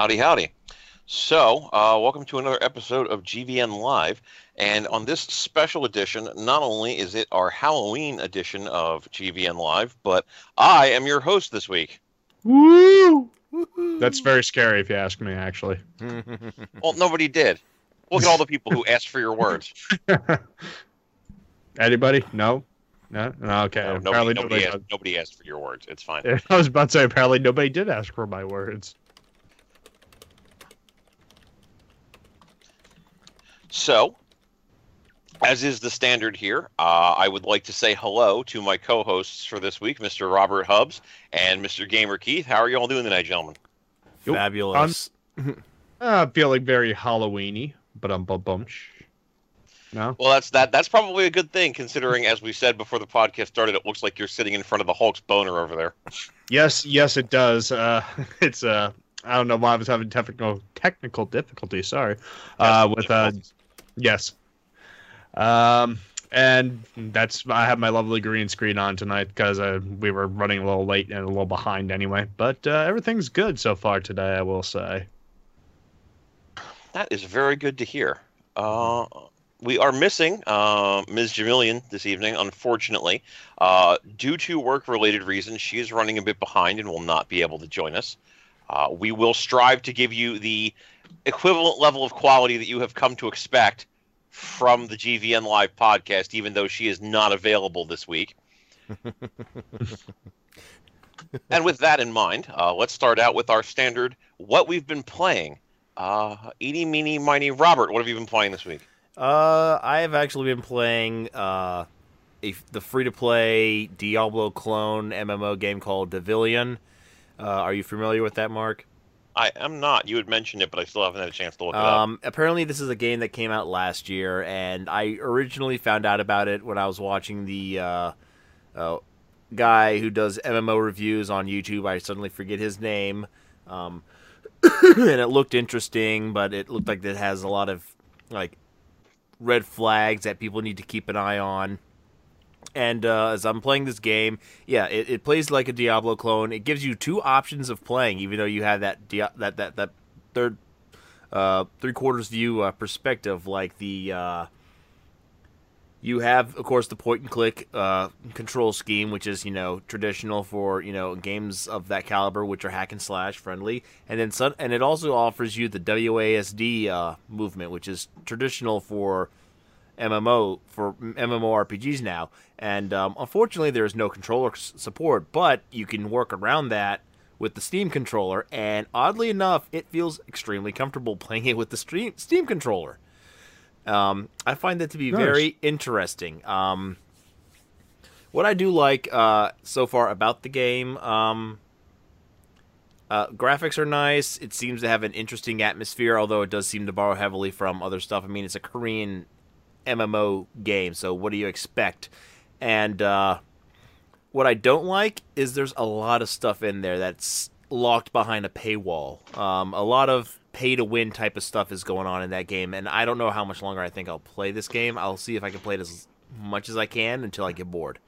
Howdy, howdy. So, uh, welcome to another episode of GVN Live. And on this special edition, not only is it our Halloween edition of GVN Live, but I am your host this week. Woo! That's very scary if you ask me, actually. Well, nobody did. Look at all the people who asked for your words. Anybody? No? No? No, okay. No, apparently nobody, nobody, nobody, asked, nobody asked for your words. It's fine. I was about to say, apparently nobody did ask for my words. So, as is the standard here, uh, I would like to say hello to my co-hosts for this week, Mr. Robert Hubbs and Mr. Gamer Keith. How are you all doing tonight, gentlemen? Nope. Fabulous. Uh, feeling very Halloweeny, but I'm bum bunch. No? Well, that's that. That's probably a good thing, considering, as we said before the podcast started, it looks like you're sitting in front of the Hulk's boner over there. Yes, yes, it does. Uh, it's uh, I don't know why I was having technical technical difficulties. Sorry, uh, with uh, yes, um, and that's I have my lovely green screen on tonight because uh, we were running a little late and a little behind anyway. But uh, everything's good so far today, I will say. That is very good to hear. Uh, we are missing uh, Ms. Jamilian this evening, unfortunately. Uh, due to work related reasons, she is running a bit behind and will not be able to join us. Uh, we will strive to give you the equivalent level of quality that you have come to expect from the GVN Live podcast, even though she is not available this week. and with that in mind, uh, let's start out with our standard what we've been playing. Uh, eeny, meeny, miny, Robert, what have you been playing this week? Uh, I have actually been playing uh, a, the free to play Diablo clone MMO game called Devilian. Uh, are you familiar with that, Mark? I am not. You had mentioned it, but I still haven't had a chance to look it up. Um, apparently, this is a game that came out last year, and I originally found out about it when I was watching the uh, uh, guy who does MMO reviews on YouTube. I suddenly forget his name, um, and it looked interesting, but it looked like it has a lot of like red flags that people need to keep an eye on. And uh, as I'm playing this game, yeah, it, it plays like a Diablo clone. It gives you two options of playing, even though you have that that that that third uh, three quarters view uh, perspective, like the uh, you have, of course, the point and click uh, control scheme, which is you know traditional for you know games of that caliber, which are hack and slash friendly, and then some, and it also offers you the WASD uh, movement, which is traditional for MMO for MMORPGs now. And um, unfortunately, there is no controller support, but you can work around that with the Steam controller. And oddly enough, it feels extremely comfortable playing it with the stream, Steam controller. Um, I find that to be Nice. very interesting. Um, what I do like uh, so far about the game, um, uh, graphics are nice. It seems to have an interesting atmosphere, although it does seem to borrow heavily from other stuff. I mean, it's a Korean MMO game, so what do you expect? And uh, what I don't like is there's a lot of stuff in there that's locked behind a paywall. Um, a lot of pay to win type of stuff is going on in that game, and I don't know how much longer I think I'll play this game. I'll see if I can play it as much as I can until I get bored.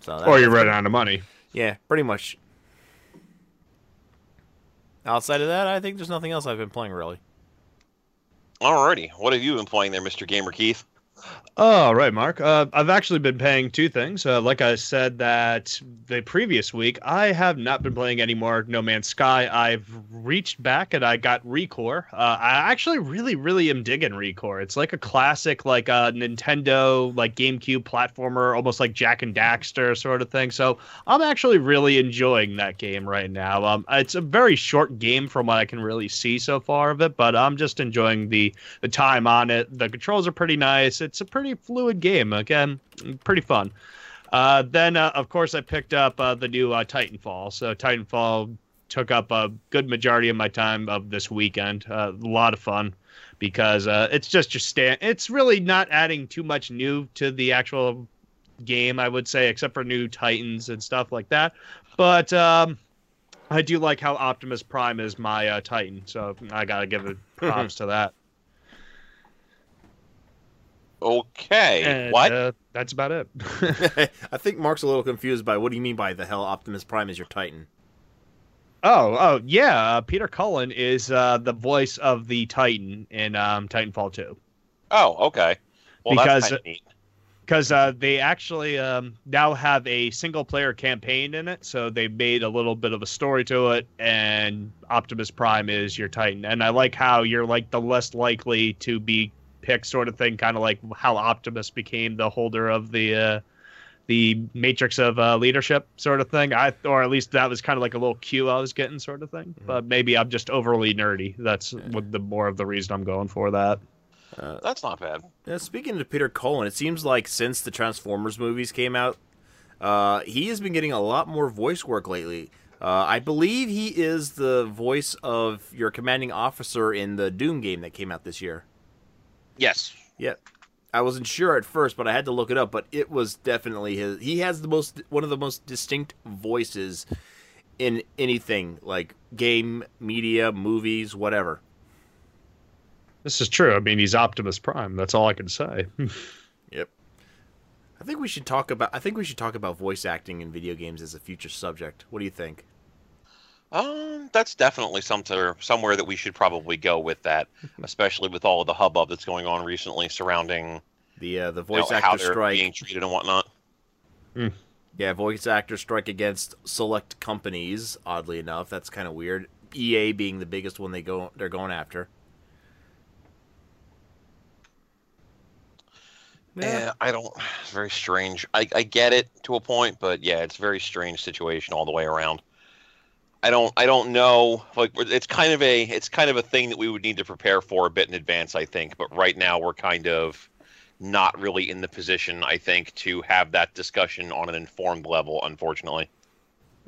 So Or you're running out of money. yeah, pretty much. Outside of that, I think there's nothing else I've been playing really. Alrighty, what have you been playing there, Mr. Gamer Keith? Oh, right, Mark. Uh, I've actually been playing two things. Uh, like I said that the previous week, I have not been playing any more No Man's Sky. I've reached back and I got Recore. Uh, I actually really, really am digging Recore. It's like a classic, like a Nintendo, like GameCube platformer, almost like Jak and Daxter sort of thing. So I'm actually really enjoying that game right now. Um, it's a very short game from what I can really see so far of it, but I'm just enjoying the the time on it. The controls are pretty nice. It's a pretty fluid game. Again, pretty fun. Uh, then, uh, of course, I picked up uh, the new uh, Titanfall. So Titanfall took up a good majority of my time of this weekend. Uh, a lot of fun because uh, it's just your stand. It's really not adding too much new to the actual game, I would say, except for new Titans and stuff like that. But um, I do like how Optimus Prime is my uh, Titan, so I gotta give it props to that. Okay. And, what? Uh, that's about it. I think Mark's a little confused by what do you mean by the hell Optimus Prime is your Titan? Oh, oh yeah. Uh, Peter Cullen is uh, the voice of the Titan in um, Titanfall 2. oh, okay. Well, because- that's neat. Because uh, they actually um, now have a single player campaign in it. So they made a little bit of a story to it, and Optimus Prime is your Titan. And I like how you're like the less likely to be picked, sort of thing, kind of like how Optimus became the holder of the. Uh, the matrix of uh, leadership sort of thing i or at least that was kind of like a little cue i was getting sort of thing but maybe i'm just overly nerdy that's what the more of the reason i'm going for that That's not bad. Yeah, speaking to Peter Cullen, it seems like since the Transformers movies came out, uh, he has been getting a lot more voice work lately. Uh, I believe he is the voice of your commanding officer in the Doom game that came out this year. Yes. Yeah. I wasn't sure at first, but I had to look it up. But it was definitely his. He has the most, one of the most distinct voices in anything like game, media, movies, whatever. this is true i mean he's optimus prime that's all i can say Yep. I think we should talk about. I think we should talk about voice acting in video games as a future subject. What do you think? Um, that's definitely something somewhere that we should probably go with that, especially with all of the hubbub that's going on recently surrounding The uh, the you know, voice how actor strike. being treated and whatnot. Yeah, voice actor strike against select companies. Oddly enough, that's kind of weird. EA being the biggest one they go they're going after. Yeah, I don't. It's very strange. I, I get it to a point, but yeah, it's a very strange situation all the way around. I don't I don't know. Like it's kind of a it's kind of a thing that we would need to prepare for a bit in advance, I think. But right now we're kind of not really in the position, I think, to have that discussion on an informed level. Unfortunately.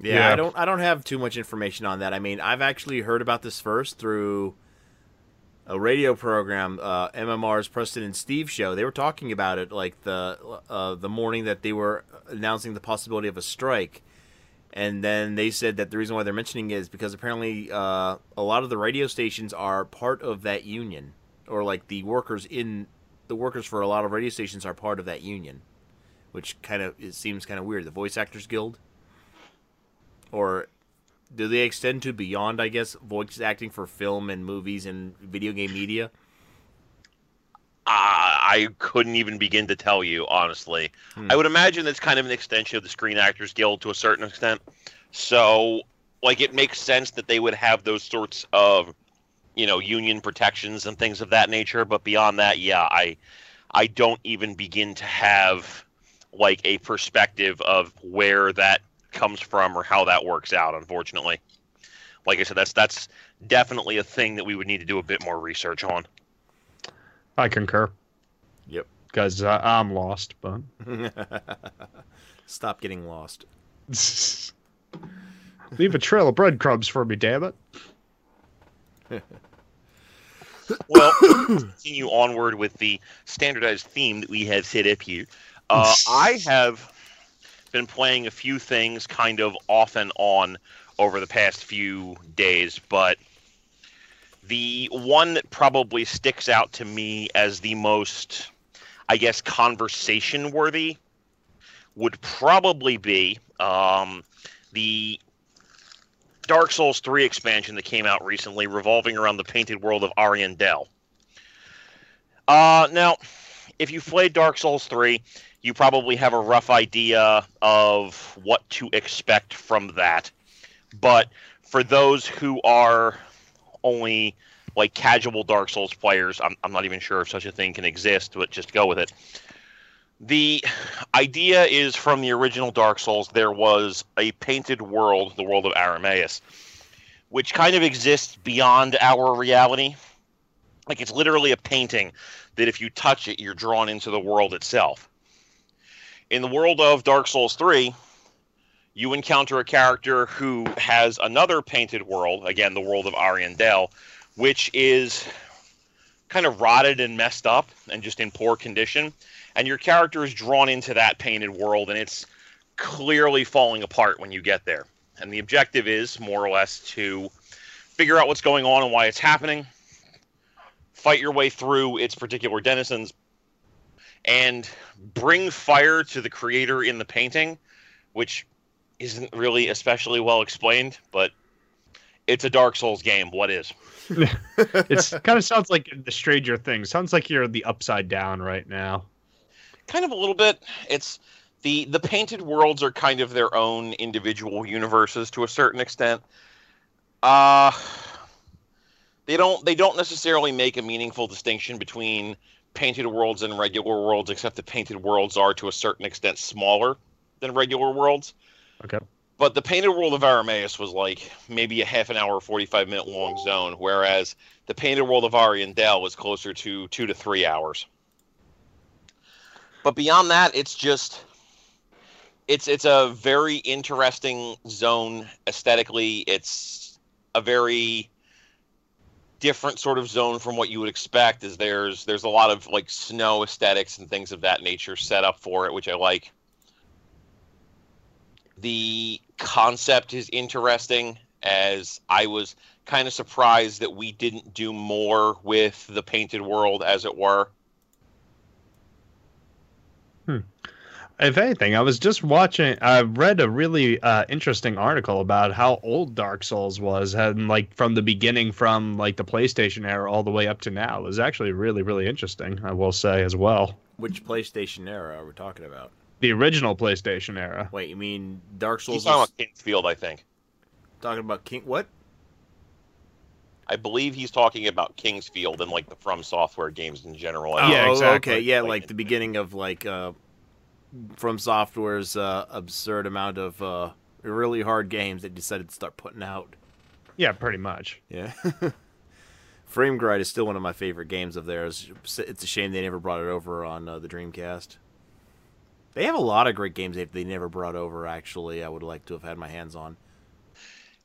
Yeah, Yeah. I don't I don't have too much information on that. I mean, I've actually heard about this first through a radio program, uh, MMR's Preston and Steve show. They were talking about it like the uh, the morning that they were announcing the possibility of a strike, and then they said that the reason why they're mentioning it is because apparently uh, a lot of the radio stations are part of that union, or like the workers in the workers for a lot of radio stations are part of that union, which kind of it seems kind of weird. The Voice Actors Guild or do they extend to beyond i guess voice acting for film and movies and video game media I couldn't even begin to tell you, honestly. Hmm. I would imagine that's kind of an extension of the Screen Actors Guild to a certain extent. So, like, it makes sense that they would have those sorts of, you know, union protections and things of that nature. But beyond that, yeah, I, I don't even begin to have like a perspective of where that comes from or how that works out. Unfortunately, like I said, that's that's definitely a thing that we would need to do a bit more research on. I concur. Yep. Because uh, i'm lost but stop getting lost. Leave a trail of breadcrumbs for me damn it. Well, continue onward with the standardized theme that we have set up here. Uh, I have been playing a few things kind of off and on over the past few days, but the one that probably sticks out to me as the most, I guess, conversation worthy would probably be um, the Dark Souls 3 expansion that came out recently revolving around the painted world of Ariandel. Uh, now, if you've played Dark Souls 3, you probably have a rough idea of what to expect from that. But for those who are only like casual Dark Souls players, I'm, I'm not even sure if such a thing can exist, but just go with it. The idea is from the original Dark Souls, there was a painted world, the world of Ariamis, which kind of exists beyond our reality. Like it's literally a painting that if you touch it, you're drawn into the world itself. In the world of Dark Souls 3, you encounter a character who has another painted world, again, the world of Ariandel, which is kind of rotted and messed up and just in poor condition. And your character is drawn into that painted world, and it's clearly falling apart when you get there. And the objective is more or less to figure out what's going on and why it's happening, fight your way through its particular denizens, and bring fire to the creator in the painting, which isn't really especially well explained, but it's a Dark Souls game. What is? it's kind of sounds like the Stranger Things. Sounds like you're the upside down right now. Kind of a little bit. It's the the painted worlds are kind of their own individual universes to a certain extent. Uh they don't they don't necessarily make a meaningful distinction between painted worlds and regular worlds, except the painted worlds are to a certain extent smaller than regular worlds. Okay. But the painted world of Ariamis was like maybe a half an hour, 45 minute long zone, whereas the painted world of Ariandel was closer to two to three hours. But beyond that, it's just it's it's a very interesting zone aesthetically. It's a very different sort of zone from what you would expect. Is there's there's a lot of like snow aesthetics and things of that nature set up for it, which I like. The concept is interesting, as I was kind of surprised that we didn't do more with the painted world, as it were. If anything, I was just watching. I read a really uh, interesting article about how old Dark Souls was, and like from the beginning, from like the PlayStation era all the way up to now. It was actually really, really interesting. I will say as well. Which PlayStation era are we talking about? The original PlayStation era. Wait, you mean Dark Souls? He's talking was- about King's Field, I think. talking about King? What? I believe he's talking about King's Field and like the From Software games in general. Oh, Yeah, oh, exactly. Okay, yeah, Like- like the beginning of like uh, from Software's uh, absurd amount of uh, really hard games that decided to start putting out. Yeah, pretty much. Yeah. Frame Gride is still one of my favorite games of theirs. It's a shame they never brought it over on uh, the Dreamcast. They have a lot of great games they never brought over. Actually, I would like to have had my hands on.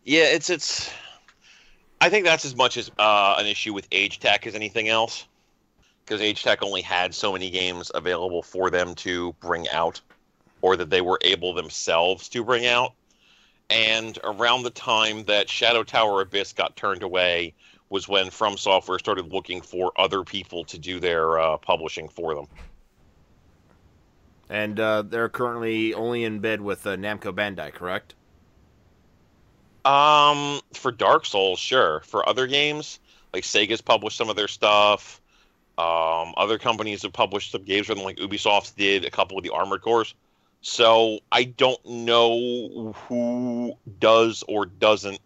Yeah, it's it's. I think that's as much as uh, an issue with Agetec as anything else, because Agetec only had so many games available for them to bring out, or that they were able themselves to bring out. And around the time that Shadow Tower Abyss got turned away was when From Software started looking for other people to do their uh, publishing for them. And uh, they're currently only in bed with uh, Namco Bandai, correct? Um, for Dark Souls, sure. For other games, like Sega's published some of their stuff. Um, other companies have published some games for them, like Ubisoft did a couple of the Armored Cores. So I don't know who does or doesn't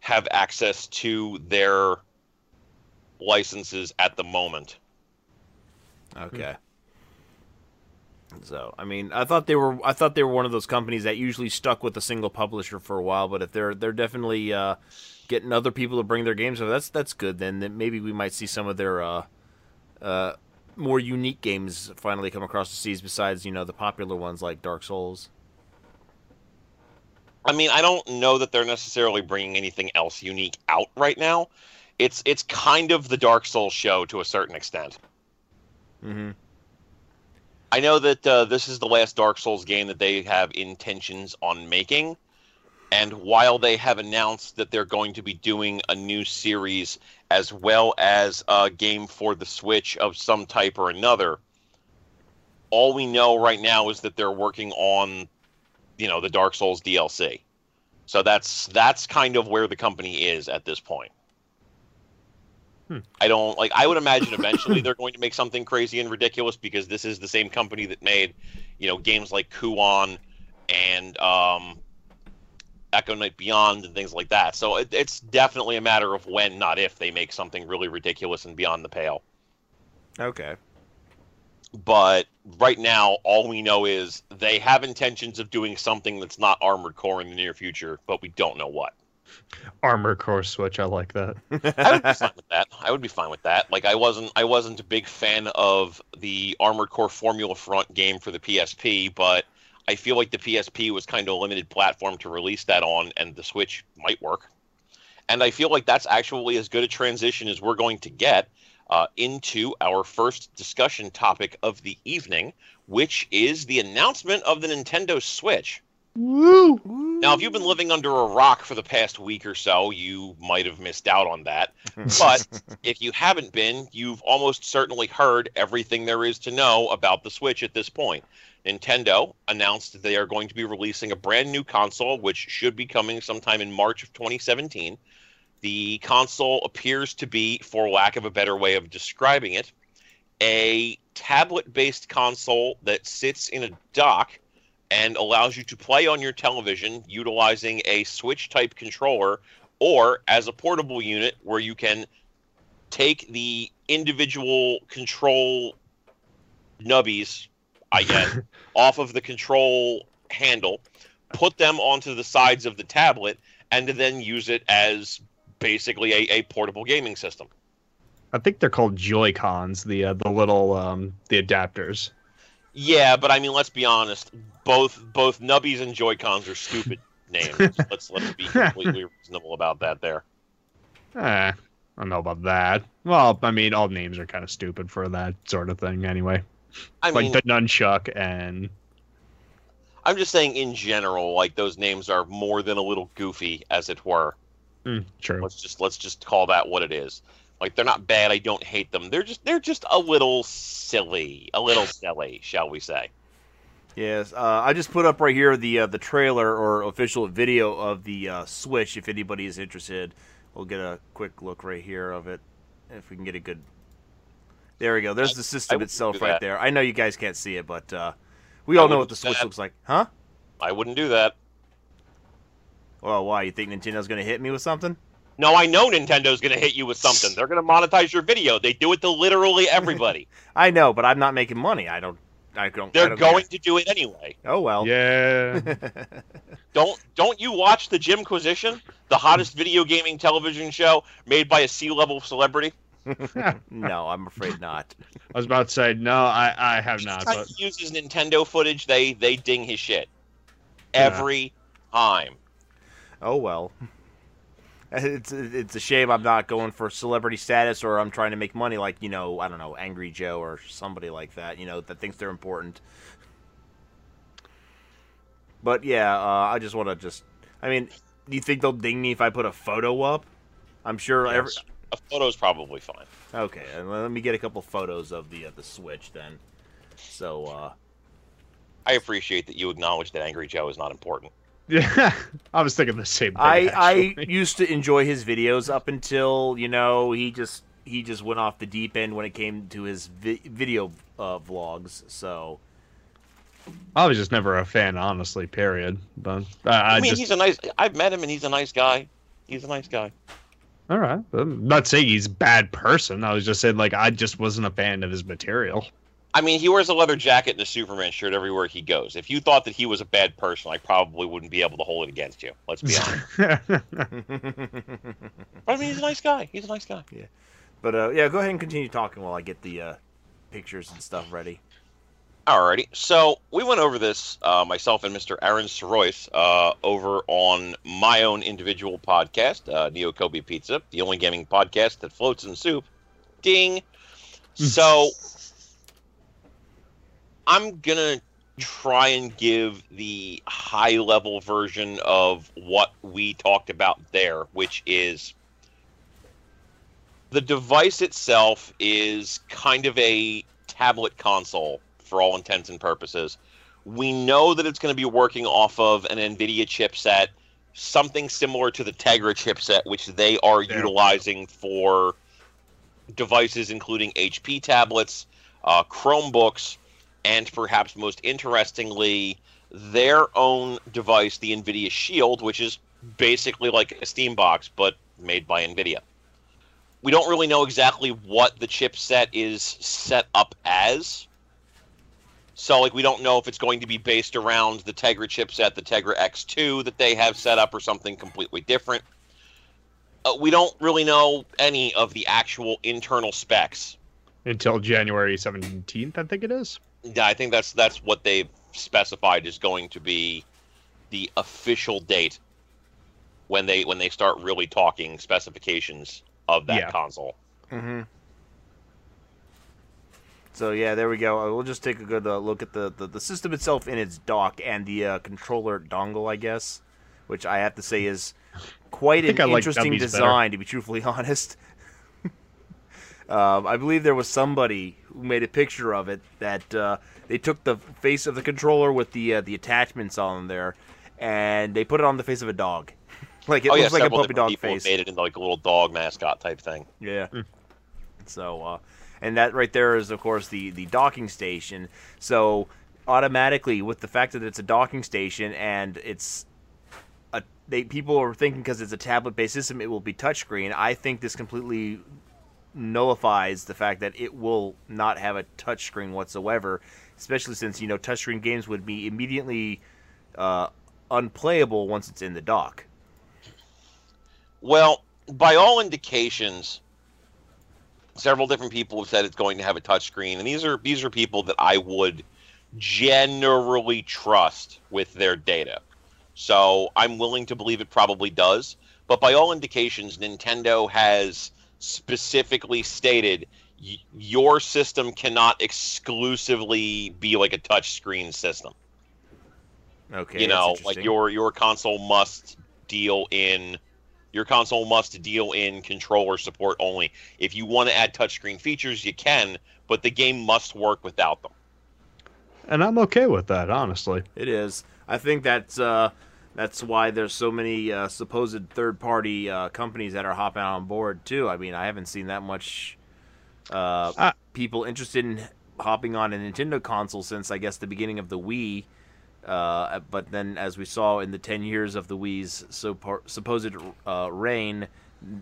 have access to their licenses at the moment. Okay. So, I mean, I thought they were I thought they were one of those companies that usually stuck with a single publisher for a while, but if they're they're definitely uh, getting other people to bring their games over, that's that's good. Then then maybe we might see some of their uh, uh, more unique games finally come across the seas besides, you know, the popular ones like Dark Souls. I mean, I don't know that they're necessarily bringing anything else unique out right now. It's it's kind of the Dark Souls show to a certain extent. Mhm. I know that uh, this is the last Dark Souls game that they have intentions on making. And while they have announced that they're going to be doing a new series as well as a game for the Switch of some type or another, all we know right now is that they're working on, you know, the Dark Souls DLC. So that's that's kind of where the company is at this point. Hmm. I don't like. I would imagine eventually they're going to make something crazy and ridiculous because this is the same company that made, you know, games like Kuon and um, Echo Night Beyond and things like that. So it, it's definitely a matter of when, not if, they make something really ridiculous and beyond the pale. Okay. But right now, all we know is they have intentions of doing something that's not Armored Core in the near future, but we don't know what. Armor Core Switch. I like that. I would be fine with that. I would be fine with that. Like I wasn't I wasn't a big fan of the Armored Core Formula Front game for the PSP, but I feel like the PSP was kind of a limited platform to release that on, and the Switch might work. And I feel like that's actually as good a transition as we're going to get uh, into our first discussion topic of the evening, which is the announcement of the Nintendo Switch. Woo! Now, if you've been living under a rock for the past week or so, you might have missed out on that. But if you haven't been, you've almost certainly heard everything there is to know about the Switch at this point. Nintendo announced that they are going to be releasing a brand new console, which should be coming sometime in March of 2017. The console appears to be, for lack of a better way of describing it, a tablet based console that sits in a dock and allows you to play on your television utilizing a Switch type controller or as a portable unit where you can take the individual control nubbies, I guess, off of the control handle, put them onto the sides of the tablet, and then use it as basically a, a portable gaming system. I think they're called Joy Cons. The uh, the little um, the adapters. Yeah, but I mean, let's be honest. Both both Nubbies and Joy Cons are stupid names. let's let's be completely reasonable about that. There. Eh, I don't know about that. Well, I mean, all names are kind of stupid for that sort of thing, anyway. I like mean, the nunchuck and I'm just saying in general, like those names are more than a little goofy, as it were. mm, true. Let's just let's just call that what it is. Like they're not bad. I don't hate them. They're just they're just a little silly, a little silly, shall we say? Yes, uh, I just put up right here the uh, the trailer or official video of the uh, Switch. If anybody is interested, we'll get a quick look right here of it. If we can get a good. There we go. There's the system itself right there. I know you guys can't see it, but uh, we all know what the Switch looks like, huh? I wouldn't do that. Well, why? You think Nintendo's gonna hit me with something? No, I know Nintendo's going to hit you with something. They're going to monetize your video. They do it to literally everybody. I know, but I'm not making money. I don't. I don't. They're don't going to do it anyway. Oh well. Yeah. Don't don't you watch the Jimquisition, the hottest video gaming television show made by a C-level celebrity? no, I'm afraid not. I was about to say no. I I have not. Anytime But he uses Nintendo footage, they they ding his shit Yeah. every time. Oh well. It's it's a shame I'm not going for celebrity status or I'm trying to make money like you know I don't know Angry Joe or somebody like that you know that thinks they're important. But yeah, uh, I just want to just I mean, do you think they'll ding me if I put a photo up? I'm sure every Yes. A photo's probably fine. okay. Let me get a couple photos of the uh, the Switch then. So uh, I appreciate that you acknowledge that Angry Joe is not important. Yeah, I was thinking the same thing. I I used to enjoy his videos up until you know he just he just went off the deep end when it came to his vi- video uh, vlogs. So I was just never a fan, honestly. Period. But I, I, I, mean, just he's a nice. I've met him, and he's a nice guy. He's a nice guy. all right. I'm not saying he's a bad person. I was just saying like I just wasn't a fan of his material. I mean, he wears a leather jacket and a Superman shirt everywhere he goes. If you thought that he was a bad person, I probably wouldn't be able to hold it against you. Let's be honest. But I mean, he's a nice guy. He's a nice guy. Yeah, but uh, yeah, go ahead and continue talking while I get the uh, pictures and stuff ready. Alrighty. So we went over this, uh, myself and Mr. Aaron Sorois, uh, over on my own individual podcast, uh, Neo Kobe Pizza, the only gaming podcast that floats in soup. Ding. So I'm gonna try and give the high level version of what we talked about there, which is the device itself is kind of a tablet console for all intents and purposes. We know that it's going to be working off of an NVIDIA chipset, something similar to the Tegra chipset, which they are Yeah. utilizing for devices including HP tablets, uh, Chromebooks, and perhaps most interestingly, their own device, the NVIDIA Shield, which is basically like a Steam box but made by NVIDIA. We don't really know exactly what the chipset is set up as. So, like, we don't know if it's going to be based around the Tegra chipset, the Tegra X2 that they have set up, or something completely different. uh, we don't really know any of the actual internal specs. Until January 17th, I think it is. Yeah, I think that's that's what they've specified is going to be the official date when they when they start really talking specifications of that Yeah. console. Mm-hmm. So yeah, there we go. Uh, We'll just take a good uh, look at the, the, the system itself in its dock and the uh, controller dongle, I guess, which I have to say is quite an I like interesting better. design, to be truthfully honest. Um, I believe there was somebody who made a picture of it that uh, they took the face of the controller with the uh, the attachments on there, and they put it on the face of a dog. like it oh yeah, looks like a several puppy different dog people face. made it into like a little dog mascot type thing. Yeah. So, uh, and that right there is, of course, the the docking station. So, automatically, with the fact that it's a docking station and it's a, they people are thinking because it's a tablet-based system, it will be touchscreen. I think this completely nullifies the fact that it will not have a touchscreen whatsoever. Especially since you know touchscreen games would be immediately uh, unplayable once it's in the dock. Well, by all indications, several different people have said it's going to have a touchscreen, and these are these are people that I would generally trust with their data. So I'm willing to believe it probably does. But by all indications, Nintendo has specifically stated y- your system cannot exclusively be like a touchscreen system Okay, you know like your your console must deal in your console must deal in controller support only if you want to add touchscreen features you can but the game must work without them And I'm okay with that, honestly. It is. I think that's uh, that's why there's so many uh, supposed third-party uh, companies that are hopping on board too. I mean, I haven't seen that much uh, people interested in hopping on a Nintendo console since I guess the beginning of the Wii. Uh, but then, as we saw in the 10 years of the Wii's so par- supposed uh, reign,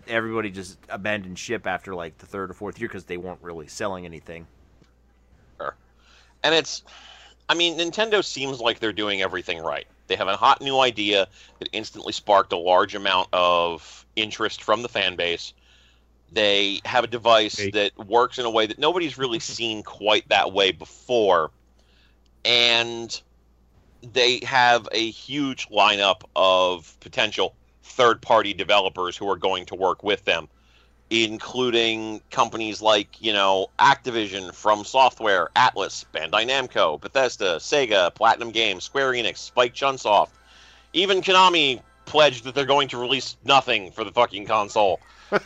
everybody just abandoned ship after like the third or fourth year because they weren't really selling anything. and it's i mean nintendo seems like they're doing everything right. They have a hot new idea that instantly sparked a large amount of interest from the fan base. They have a device Fake. that works in a way that nobody's really seen quite that way before. And they have a huge lineup of potential third party developers who are going to work with them including companies like you know Activision from Software, Atlus, Bandai Namco, Bethesda, Sega, Platinum Games, Square Enix, Spike Chunsoft. Even Konami pledged that they're going to release nothing for the fucking console.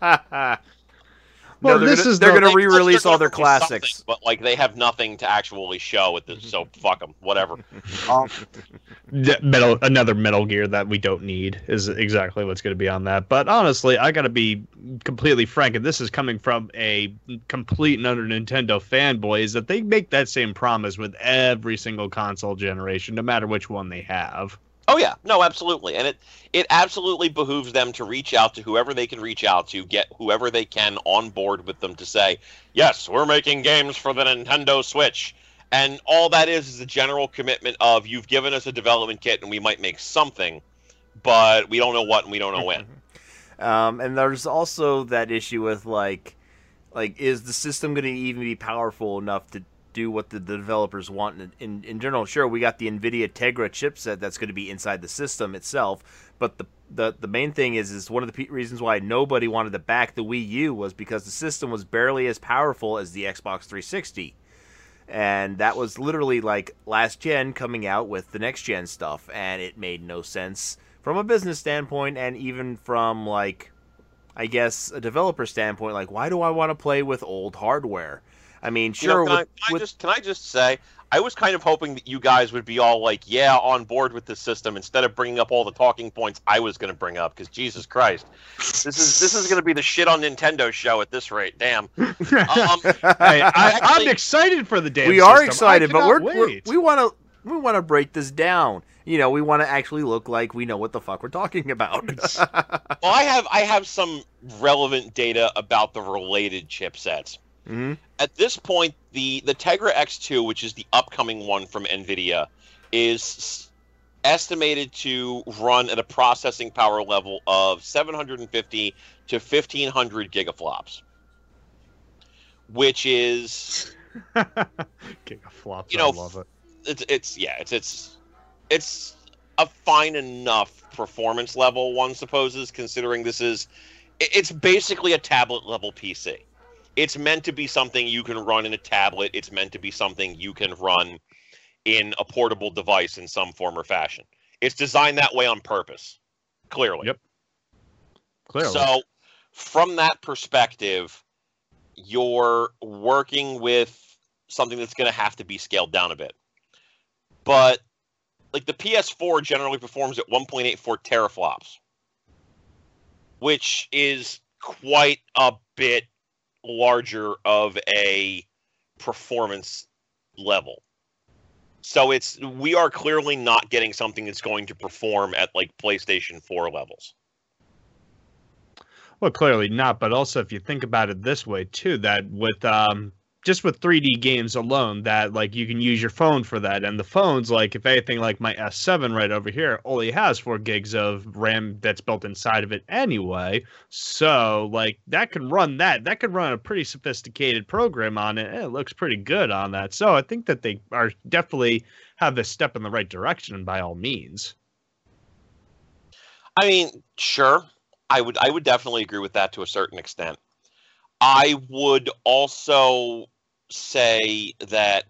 Well, they're this gonna, is they're the- going to re-release they're all their classics. but like they have nothing to actually show at this. So fuck them, whatever. Um, Metal, another Metal Gear that we don't need is exactly what's going to be on that. But honestly, I got to be completely frank, and this is coming from a complete and utter Nintendo fanboy, is that they make that same promise with every single console generation, no matter which one they have. Oh yeah, no, absolutely, and it it absolutely behooves them to reach out to whoever they can reach out to, get whoever they can on board with them to say, yes, we're making games for the Nintendo Switch, and all that is is a general commitment of you've given us a development kit and we might make something, but we don't know what and we don't know when. Um, and there's also that issue with like, like is the system going to even be powerful enough to do what the, the developers want? In, in in general, sure, we got the NVIDIA Tegra chipset that's going to be inside the system itself, but the the, the main thing is is one of the reasons why nobody wanted to back the Wii U was because the system was barely as powerful as the Xbox 360 and that was literally like last gen coming out with the next gen stuff and it made no sense from a business standpoint and even from like i guess a developer standpoint like why do i want to play with old hardware i mean You know, sure can, I, with, I just can I just say I was kind of hoping that you guys would be all like, yeah, on board with the system instead of bringing up all the talking points I was going to bring up because Jesus Christ, this is this is going to be the shit on Nintendo show at this rate. Damn. Um, Hey, I, I'm excited for the damn we are system. I excited but we're, we're we want to we want to break this down you know we want to actually look like we know what the fuck we're talking about well, I have I have some relevant data about the related chipsets. Hmm At this point, the the Tegra X2, which is the upcoming one from Nvidia, is estimated to run at a processing power level of 750 to 1500 gigaflops, which is Gigaflops. You know, I love it. it's it's yeah it's it's it's a fine enough performance level one supposes considering this is it's basically a tablet level PC. It's meant to be something you can run in a tablet. It's meant to be something you can run in a portable device in some form or fashion. It's designed that way on purpose, clearly. Yep. Clearly. So, from that perspective, you're working with something that's going to have to be scaled down a bit. But, like, the PS4 generally performs at 1.84 teraflops, which is quite a bit larger of a performance level. So it's we are clearly not getting something that's going to perform at like PlayStation 4 levels. Well, clearly not, but also if you think about it this way too, that with um just with 3D games alone, that like you can use your phone for that, and the phones, like if anything, like my S7 right over here, only has four gigs of RAM that's built inside of it anyway. So like that can run that, that can run a pretty sophisticated program on it, it looks pretty good on that. So I think that they are definitely have this step in the right direction by all means. I mean, sure. I would I would definitely agree with that to a certain extent. I would also say that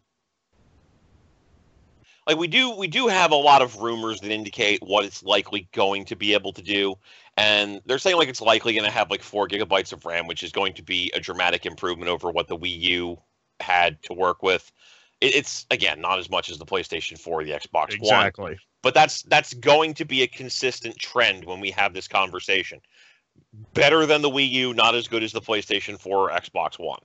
like we do we do have a lot of rumors that indicate what it's likely going to be able to do and they're saying like it's likely going to have like 4 gigabytes of RAM which is going to be a dramatic improvement over what the Wii U had to work with. It, it's again not as much as the PlayStation 4 or the Xbox One Exactly. but that's that's going to be a consistent trend when we have this conversation. Better than the Wii U, not as good as the PlayStation 4 or Xbox One.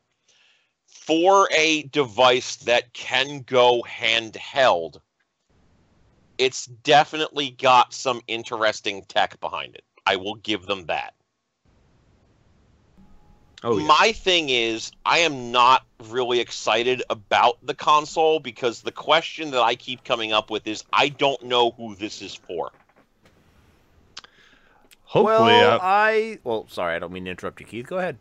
For a device that can go handheld, it's definitely got some interesting tech behind it. I will give them that. Oh yeah. My thing is, I am not really excited about the console because the question that I keep coming up with is I don't know who this is for. Hopefully, well, uh, I well, sorry, I don't mean to interrupt you, Keith. Go ahead.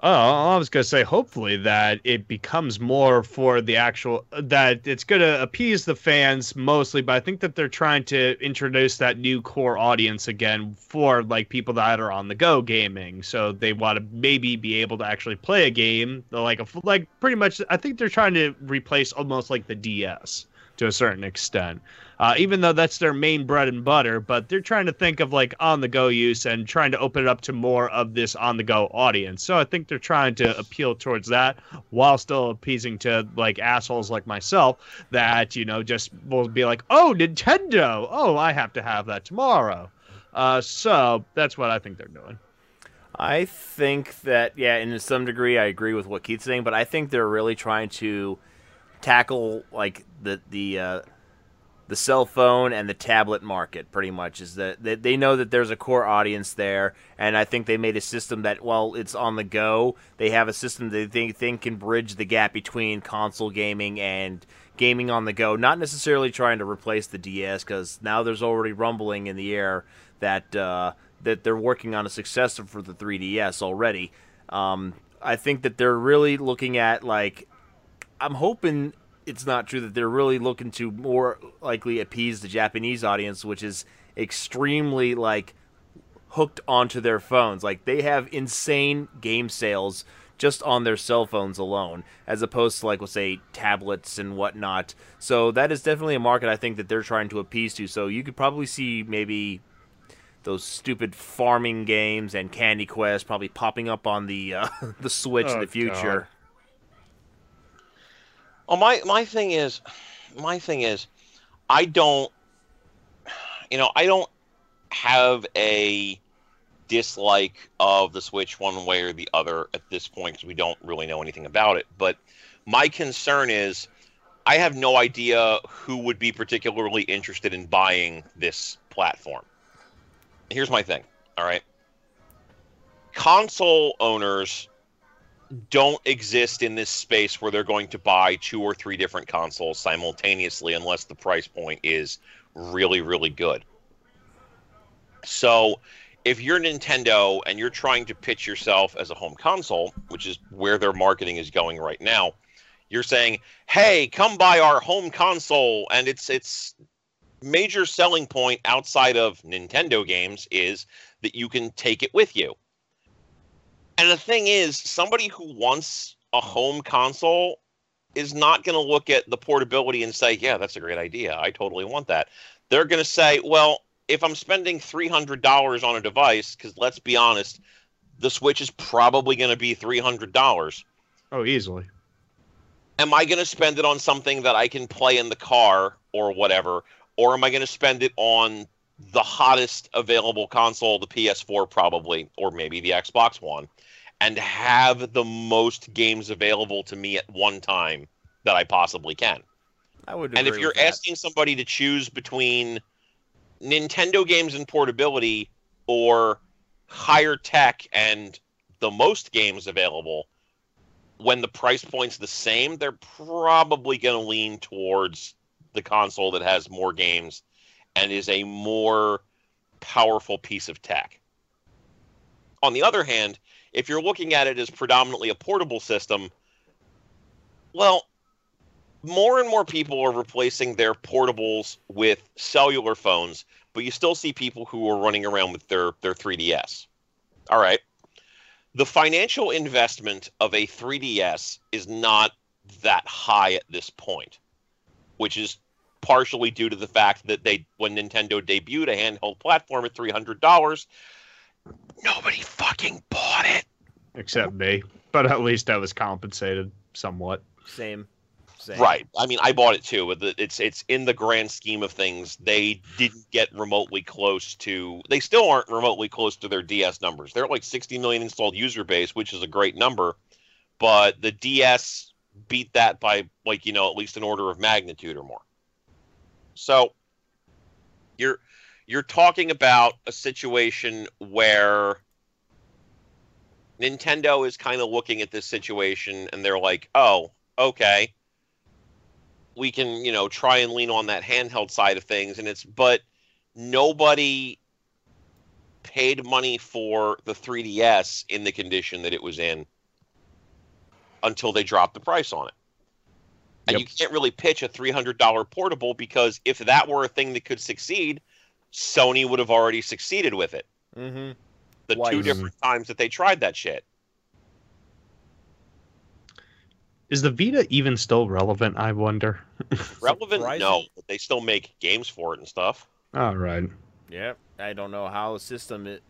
Oh, I was gonna say, hopefully that it becomes more for the actual that it's gonna appease the fans mostly, but I think that they're trying to introduce that new core audience again for like people that are on the go gaming. So they want to maybe be able to actually play a game like a like pretty much. I think they're trying to replace almost like the DS to a certain extent. Uh, even though that's their main bread and butter, but they're trying to think of like on the go use and trying to open it up to more of this on the go audience. So I think they're trying to appeal towards that while still appeasing to like assholes like myself that, you know, just will be like, oh, Nintendo. Oh, I have to have that tomorrow. Uh, so that's what I think they're doing. I think that yeah, in some degree, I agree with what Keith's saying, but I think they're really trying to tackle like the the uh, the cell phone and the tablet market. Pretty much is that they, know that there's a core audience there, and I think they made a system that while it's on the go, they have a system that they think can bridge the gap between console gaming and gaming on the go. Not necessarily trying to replace the DS, because now there's already rumbling in the air that. Uh, that they're working on a successor for the 3DS already. Um, I think that they're really looking at like I'm hoping it's not true that they're really looking to more likely appease the Japanese audience, which is extremely like hooked onto their phones. Like they have insane game sales just on their cell phones alone, as opposed to like we'll say tablets and whatnot. So that is definitely a market I think that they're trying to appease to. So you could probably see maybe those stupid farming games and Candy Quest probably popping up on the uh, the Switch in Oh, the future. Well, my my thing is, my thing is, I don't, you know, I don't have a dislike of the Switch one way or the other at this point because we don't really know anything about it. But my concern is, I have no idea who would be particularly interested in buying this platform. Here's my thing. All right, console owners don't exist in this space where they're going to buy two or three different consoles simultaneously unless the price point is really, really good. So, if you're Nintendo and you're trying to pitch yourself as a home console, which is where their marketing is going right now, you're saying, "Hey, come buy our home console," and it's it's major selling point outside of Nintendo games is that you can take it with you. And the thing is, somebody who wants a home console is not going to look at the portability and say, "Yeah, that's a great idea. I totally want that." They're going to say, "Well, if I'm spending $300 on a device cuz let's be honest, the Switch is probably going to be $300. Oh, easily. Am I going to spend it on something that I can play in the car or whatever or am I going to spend it on the hottest available console, the PS4 probably, or maybe the Xbox One, and have the most games available to me at one time that I possibly can? I would. And if you're asking somebody to choose between Nintendo games and portability or higher tech and the most games available, when the price point's the same, they're probably going to lean towards the console that has more games and is a more powerful piece of tech. On the other hand, if you're looking at it as predominantly a portable system, well, more and more people are replacing their portables with cellular phones, but you still see people who are running around with their, their 3DS. All right. The financial investment of a 3DS is not that high at this point, which is partially due to the fact that they when Nintendo debuted a handheld platform at $300, nobody fucking bought it. Except me. But at least I was compensated somewhat. same, same. Right. I mean, I bought it too, but it's it's in the grand scheme of things, they didn't get remotely close to. They still aren't remotely close to their DS numbers. They're like 60 million installed user base, which is a great number, but the DS beat that by like you know at least an order of magnitude or more. So you're you're talking about a situation where Nintendo is kind of looking at this situation and they're like, "Oh, okay. We can, you know, try and lean on that handheld side of things and it's but nobody paid money for the 3DS in the condition that it was in until they dropped the price on it. And Yep. you can't really pitch a $300 portable because if that were a thing that could succeed, Sony would have already succeeded with it. Mm-hmm. The two different times that they tried that shit. Is the Vita even still relevant, I wonder? Relevant? Surprising. No, but they still make games for it and stuff. All right. Yeah, I don't know how the system it,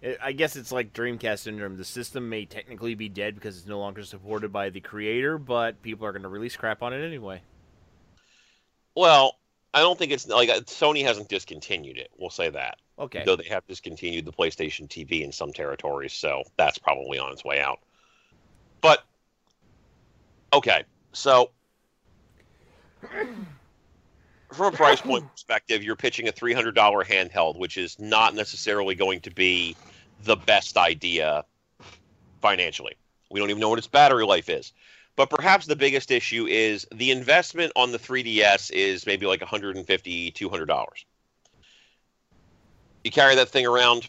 it. I guess it's like Dreamcast syndrome. The system may technically be dead because it's no longer supported by the creator, but people are going to release crap on it anyway. Well, I don't think it's like Sony hasn't discontinued it. We'll say that. Okay. Though they have discontinued the PlayStation TV in some territories, so that's probably on its way out. But okay, so from a price point perspective, you're pitching a $300 handheld, which is not necessarily going to be the best idea financially. We don't even know what its battery life is. But perhaps the biggest issue is the investment on the 3DS is maybe like $150, $200. You carry that thing around,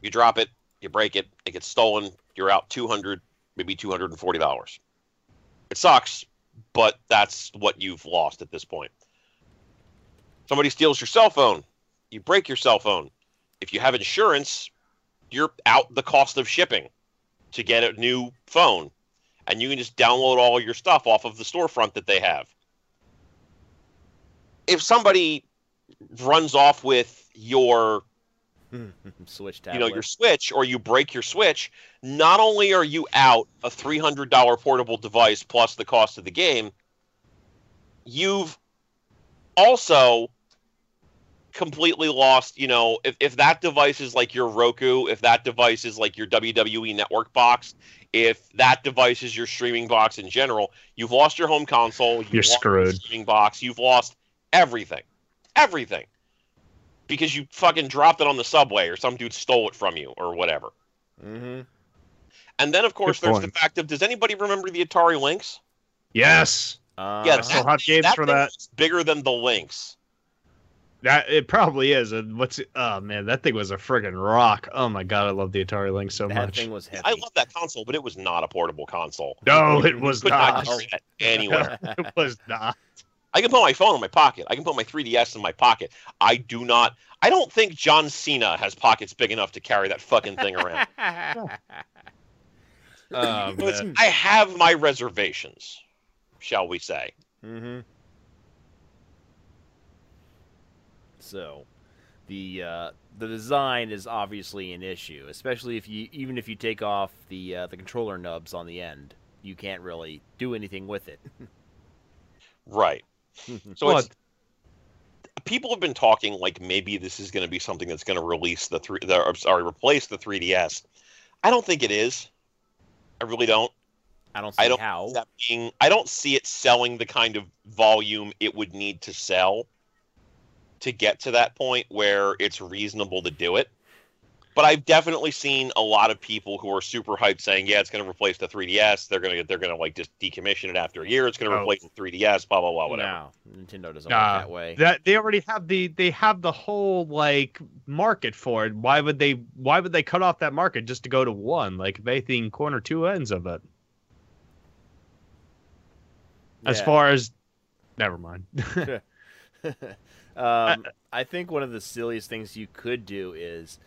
you drop it, you break it, it gets stolen, you're out 200 maybe $240. It sucks, but that's what you've lost at this point. Somebody steals your cell phone, you break your cell phone. If you have insurance, you're out the cost of shipping to get a new phone and you can just download all your stuff off of the storefront that they have. If somebody runs off with your, Switch you know, your Switch or you break your Switch, not only are you out a $300 portable device plus the cost of the game, you've also completely lost, you know, if, if that device is like your Roku, if that device is like your WWE network box, if that device is your streaming box in general, you've lost your home console, you've You're screwed. your streaming box, you've lost everything. Everything. Because you fucking dropped it on the subway or some dude stole it from you or whatever. Mm-hmm. And then of course Good there's the fact of does anybody remember the Atari Lynx? Yes. Uh, Yeah, I still that have thing- games for that. bigger than the Lynx. That it probably is. And what's oh man, that thing was a friggin' rock. Oh my god, I love the Atari Lynx so that much. thing was heavy. I love that console, but it was not a portable console. No, You it was could not. carry it anywhere. it was not. I can put my phone in my pocket. I can put my 3DS in my pocket. I do not. I don't think John Cena has pockets big enough to carry that fucking thing around. Oh, I have my reservations, shall we say? Mm-hmm. So, the uh, the design is obviously an issue, especially if you even if you take off the uh, the controller nubs on the end, you can't really do anything with it. Right. So Well, it's people have been talking like maybe this is going to be something that's going to release the three. The, I'm sorry, replace the 3DS. I don't think it is. I really don't. I don't see I don't how. see that being. I don't see it selling the kind of volume it would need to sell to get to that point where it's reasonable to do it. But I've definitely seen a lot of people who are super hyped saying, "Yeah, it's going to replace the 3DS. They're going to they're going to like just decommission it after a year. It's going to Oh. replace the 3DS. Blah blah blah. Whatever." No, Nintendo doesn't Nah, work that way. that they already have the they have the whole like market for it. Why would they why would they cut off that market just to go to one? Like if anything corner two ends of it. As far as never mind. um, I think one of the silliest things you could do is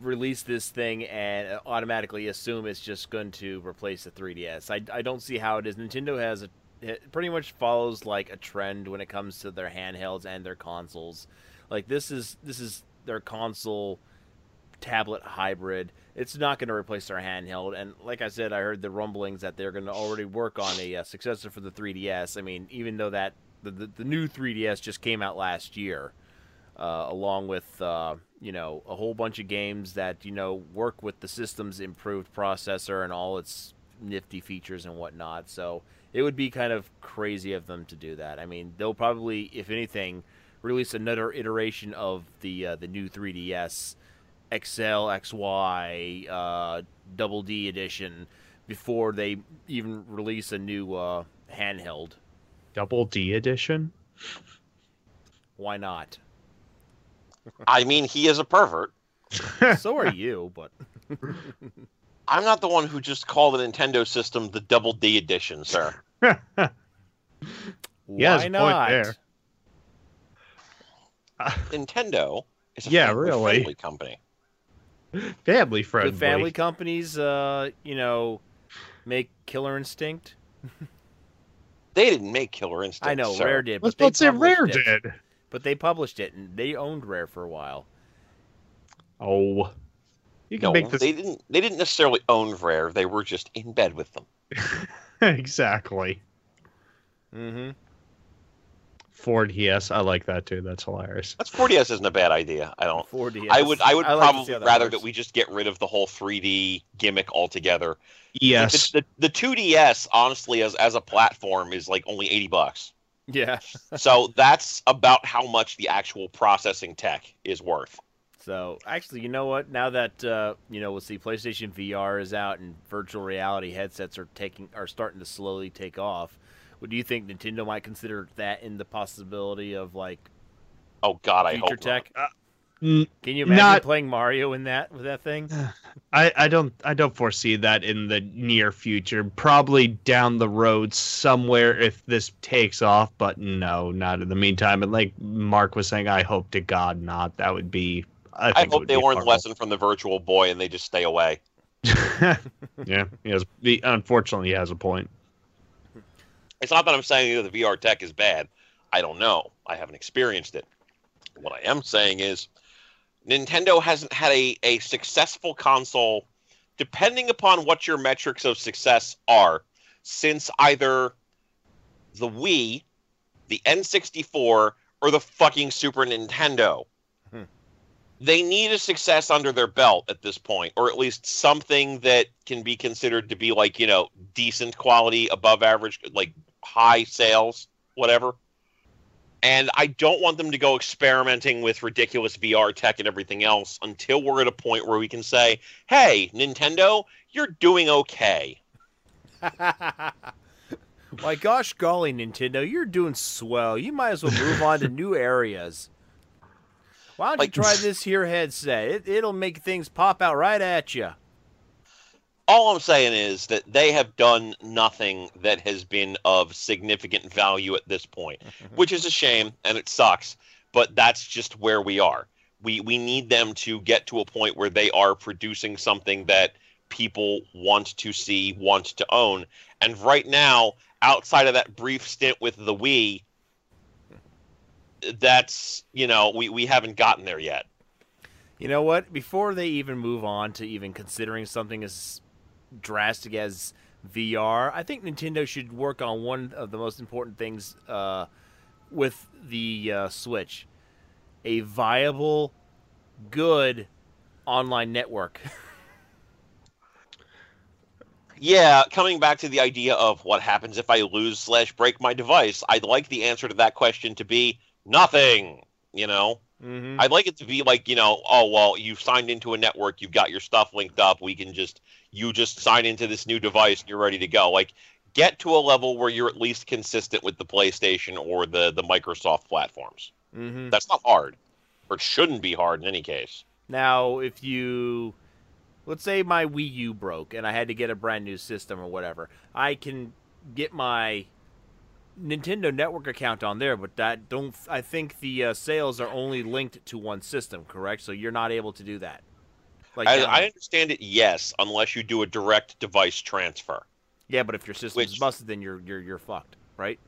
release this thing and automatically assume it's just going to replace the 3DS. I, I don't see how it is. Nintendo has a it pretty much follows like a trend when it comes to their handhelds and their consoles. Like this is this is their console tablet hybrid. It's not going to replace their handheld. And like I said, I heard the rumblings that they're going to already work on a uh, successor for the 3DS. I mean, even though that the, the, the new 3DS just came out last year, uh, along with uh, you know a whole bunch of games that you know work with the system's improved processor and all its nifty features and whatnot. So it would be kind of crazy of them to do that. I mean, they'll probably, if anything, release another iteration of the uh, the new 3DS XL, XY, uh, Double D edition before they even release a new uh, handheld. Double D edition? Why not? I mean, he is a pervert. so are you, but I'm not the one who just called the Nintendo system the Double D edition, sir. He has why point not? there. Nintendo is a Yeah, family-friendly really. company. Family friendly. Do family companies, uh, you know, make Killer Instinct? They didn't make Killer Instinct. I know sir. Rare did, But Let's but they say Rare published it. did. But they published it, and they owned Rare for a while. Oh. You can No, make this they didn't. They didn't necessarily own Rare. They were just in bed with them. exactly. Mm-hmm. Ford yes, I like that too. That's hilarious. That's 4DS isn't a bad idea. I don't. 4DS. I would. I would like probably how rather works. that we just get rid of the whole 3D gimmick altogether. Like, Yes. The, the, the 2DS, honestly, as as a platform, is like only 80 bucks. Yeah. So that's about how much the actual processing tech is worth. So actually, you know what? Now that uh, you know, we'll see, PlayStation VR is out and virtual reality headsets are taking are starting to slowly take off. What do you think Nintendo might consider that in the possibility of like Oh God, I future hope tech? N- Can you imagine Not- playing Mario in that with that thing? I, I don't I don't foresee that in the near future. Probably down the road somewhere if this takes off, but no, not in the meantime. And like Mark was saying, I hope to God not. That would be. I, I hope they be learn the lesson from the Virtual Boy and they just stay away. yeah, he has. He, unfortunately, he has a point. It's not that I'm saying that the VR tech is bad. I don't know. I haven't experienced it. What I am saying is Nintendo hasn't had a, a successful console, depending upon what your metrics of success are, since either the Wii, the N64, or the fucking Super Nintendo. Hmm. They need a success under their belt at this point, or at least something that can be considered to be like, you know, decent quality, above average, like high sales, whatever. And I don't want them to go experimenting with ridiculous VR tech and everything else until we're at a point where we can say, hey, Nintendo, you're doing okay. My gosh, golly, Nintendo, you're doing swell. You might as well move on to new areas. Why don't Like- you try this here headset? It, it'll make things pop out right at you. All I'm saying is that they have done nothing that has been of significant value at this point, mm-hmm. which is a shame and it sucks, but that's just where we are. We we need them to get to a point where they are producing something that people want to see, want to own. And right now, outside of that brief stint with the Wii, that's, you know, we, we haven't gotten there yet. You know what? Before they even move on to even considering something as drastic as VR, I think Nintendo should work on one of the most important things uh, with the uh, Switch a viable, good online network. Yeah, coming back to the idea of what happens if I lose slash break my device, I'd like the answer to that question to be nothing. You know, mm-hmm. I'd like it to be like, you know, oh well, you've signed into a network, you've got your stuff linked up, we can just you just sign into this new device and you're ready to go. Like get to a level where you're at least consistent with the PlayStation or the the Microsoft platforms. Mm-hmm. That's not hard. Or it shouldn't be hard in any case. Now, if you let's say my Wii U broke and I had to get a brand new system or whatever, I can get my Nintendo Network account on there, but that don't I think the uh, sales are only linked to one system, correct? So you're not able to do that. Like As I understand it, yes, unless you do a direct device transfer. yeah, but if your system's which- busted, then you're you're you're fucked, right?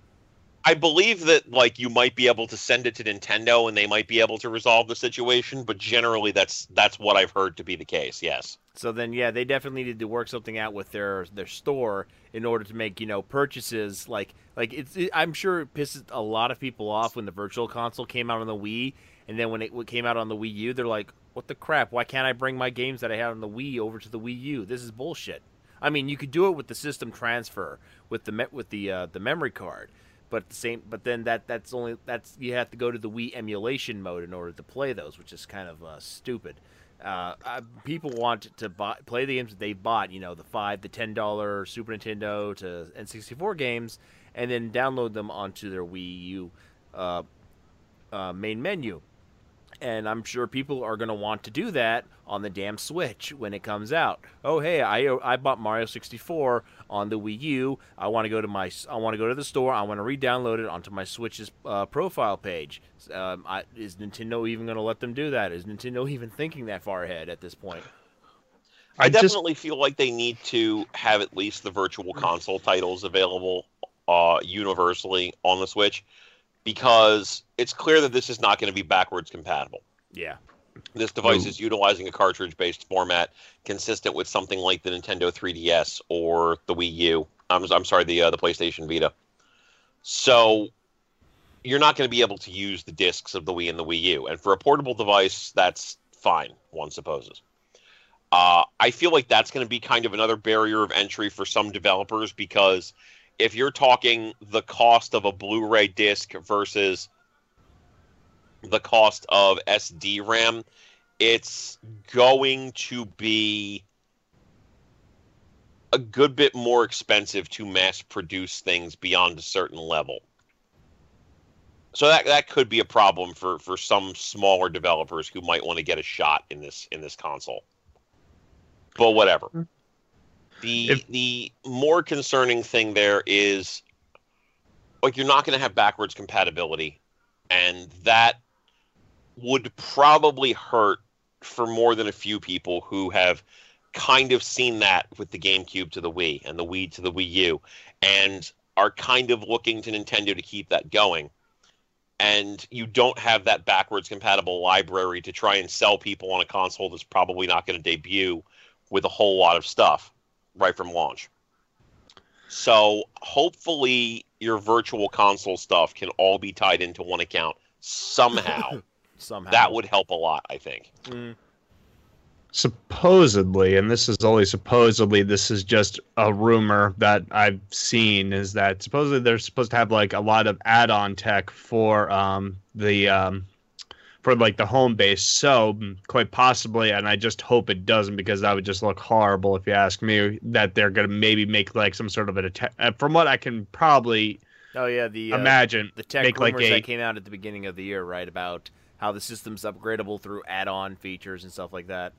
I believe that like you might be able to send it to Nintendo and they might be able to resolve the situation, but generally that's that's what I've heard to be the case. Yes. So then, yeah, they definitely needed to work something out with their their store in order to make you know purchases like like it's. It, I'm sure it pisses a lot of people off when the Virtual Console came out on the Wii, and then when it came out on the Wii U, they're like, "What the crap? Why can't I bring my games that I had on the Wii over to the Wii U? This is bullshit." I mean, you could do it with the system transfer with the with the uh, the memory card, but the same. But then that that's only that's you have to go to the Wii emulation mode in order to play those, which is kind of uh, stupid. Uh, people want to buy, play the games that they bought, you know, the five, the ten dollar Super Nintendo to N64 games, and then download them onto their Wii U uh, uh, main menu. And I'm sure people are going to want to do that on the damn Switch when it comes out. Oh, hey, I I bought Mario 64 on the Wii U. I want to go to my I want to go to the store. I want to re-download it onto my Switch's uh, profile page. Um, I, is Nintendo even going to let them do that? Is Nintendo even thinking that far ahead at this point? I, I just- definitely feel like they need to have at least the virtual console titles available uh, universally on the Switch because it's clear that this is not going to be backwards compatible. Yeah. This device No. is utilizing a cartridge based format consistent with something like the Nintendo 3DS or the Wii U. I'm, I'm sorry, the uh, the PlayStation Vita. So you're not going to be able to use the discs of the Wii and the Wii U. And for a portable device, that's fine, one supposes. Uh, I feel like that's going to be kind of another barrier of entry for some developers because if you're talking the cost of a Blu-ray disc versus the cost of SD RAM, it's going to be a good bit more expensive to mass produce things beyond a certain level. So that that could be a problem for for some smaller developers who might want to get a shot in this in this console. But whatever. Mm-hmm. The If- the more concerning thing there is like you're not going to have backwards compatibility and that would probably hurt for more than a few people who have kind of seen that with the GameCube to the Wii and the Wii to the Wii U and are kind of looking to Nintendo to keep that going. And you don't have that backwards compatible library to try and sell people on a console that's probably not going to debut with a whole lot of stuff right from launch. So hopefully your virtual console stuff can all be tied into one account somehow. Somehow that would help a lot, I think. Mm, supposedly, and this is only supposedly, this is just a rumor that I've seen, is that supposedly they're supposed to have like a lot of add-on tech for um, the um, for like the home base. So quite possibly, and I just hope it doesn't because that would just look horrible if you ask me. That they're gonna maybe make like some sort of an attack. Uh, from what I can probably oh yeah, the uh, imagine, the tech make rumors like a that came out at the beginning of the year, right? About how the system's upgradable through add-on features and stuff like that.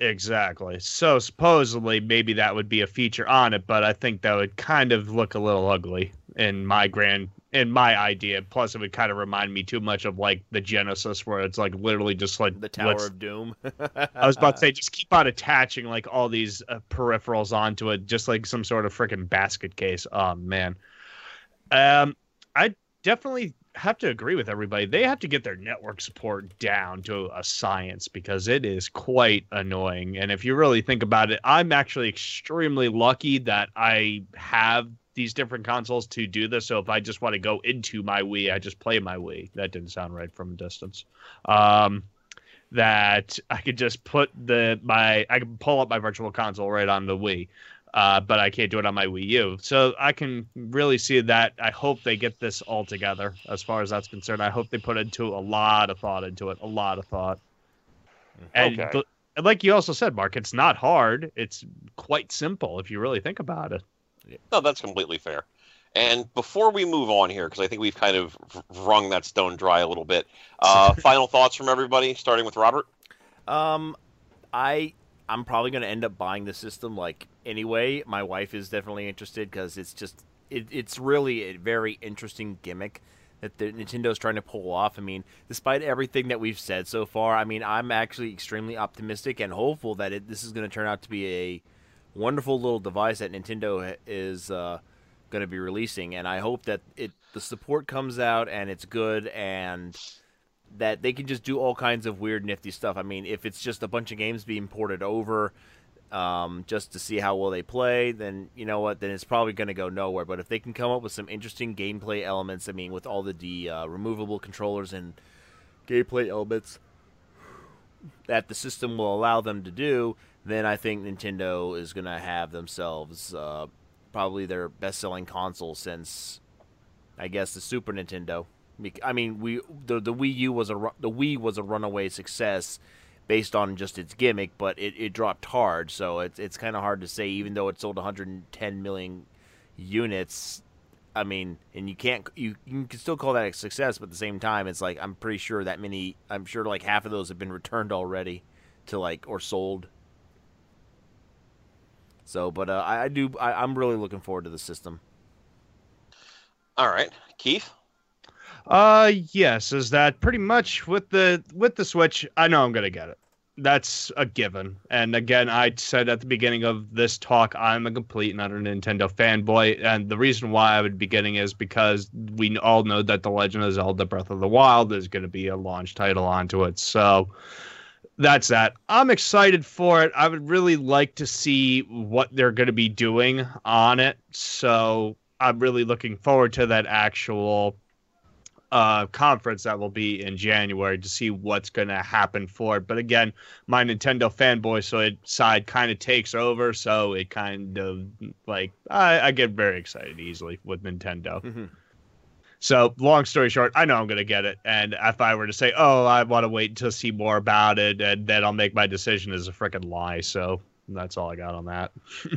Exactly. So supposedly maybe that would be a feature on it, but I think that would kind of look a little ugly in my grand in my idea. Plus, it would kind of remind me too much of like the Genesis, where it's like literally just like the Tower of Doom. I was about to say, just keep on attaching like all these uh, peripherals onto it, just like some sort of freaking basket case. Oh man, um, I definitely have to agree with everybody. They have to get their network support down to a science because it is quite annoying. And if you really think about it, I'm actually extremely lucky that I have these different consoles to do this. So if I just want to go into my Wii, I just play my Wii. That didn't sound right from a distance. Um, that I could just put the my I can pull up my virtual console right on the Wii uh, but I can't do it on my Wii U. So I can really see that. I hope they get this all together as far as that's concerned. I hope they put into a lot of thought into it, a lot of thought. And, Okay. and like you also said, Mark, it's not hard. It's quite simple if you really think about it. No, that's completely fair. And before we move on here, because I think we've kind of wrung that stone dry a little bit, uh, final thoughts from everybody, starting with Robert. Um, I I'm probably gonna end up buying the system like anyway. My wife is definitely interested because it's just it, it's really a very interesting gimmick that the Nintendo's trying to pull off. I mean, despite everything that we've said so far, I mean, I'm actually extremely optimistic and hopeful that it, this is going to turn out to be a wonderful little device that Nintendo is uh, going to be releasing, and I hope that it the support comes out and it's good and that they can just do all kinds of weird, nifty stuff. I mean, if it's just a bunch of games being ported over um, just to see how well they play, then you know what? Then it's probably going to go nowhere. But if they can come up with some interesting gameplay elements, I mean, with all the, the uh, removable controllers and gameplay elements that the system will allow them to do, then I think Nintendo is going to have themselves uh, probably their best-selling console since, I guess, the Super Nintendo. I mean, we the the Wii U was a the Wii was a runaway success based on just its gimmick, but it, it dropped hard, so it's it's kind of hard to say. Even though it sold 110 million units, I mean, and you can't you, you can still call that a success, but at the same time, it's like I'm pretty sure that many I'm sure like half of those have been returned already to like or sold. So, but uh, I, I do I, I'm really looking forward to the system. All right, Keith. Uh yes, is that pretty much with the with the Switch, I know I'm gonna get it. That's a given. And again, I said at the beginning of this talk, I'm a complete and utter Nintendo fanboy. And the reason why I would be getting is because we all know that The Legend of Zelda Breath of the Wild is going to be a launch title onto it. So that's that. I'm excited for it. I would really like to see what they're going to be doing on it. So I'm really looking forward to that actual uh, conference that will be in January to see what's going to happen for it. But again, my Nintendo fanboy side kind of takes over, so it kind of like I, I get very excited easily with Nintendo. Mhm. So long story short, I know I'm going to get it, and if I were to say, "Oh, I want to wait until to see more about it," and then I'll make my decision is a freaking lie. So that's all I got on that.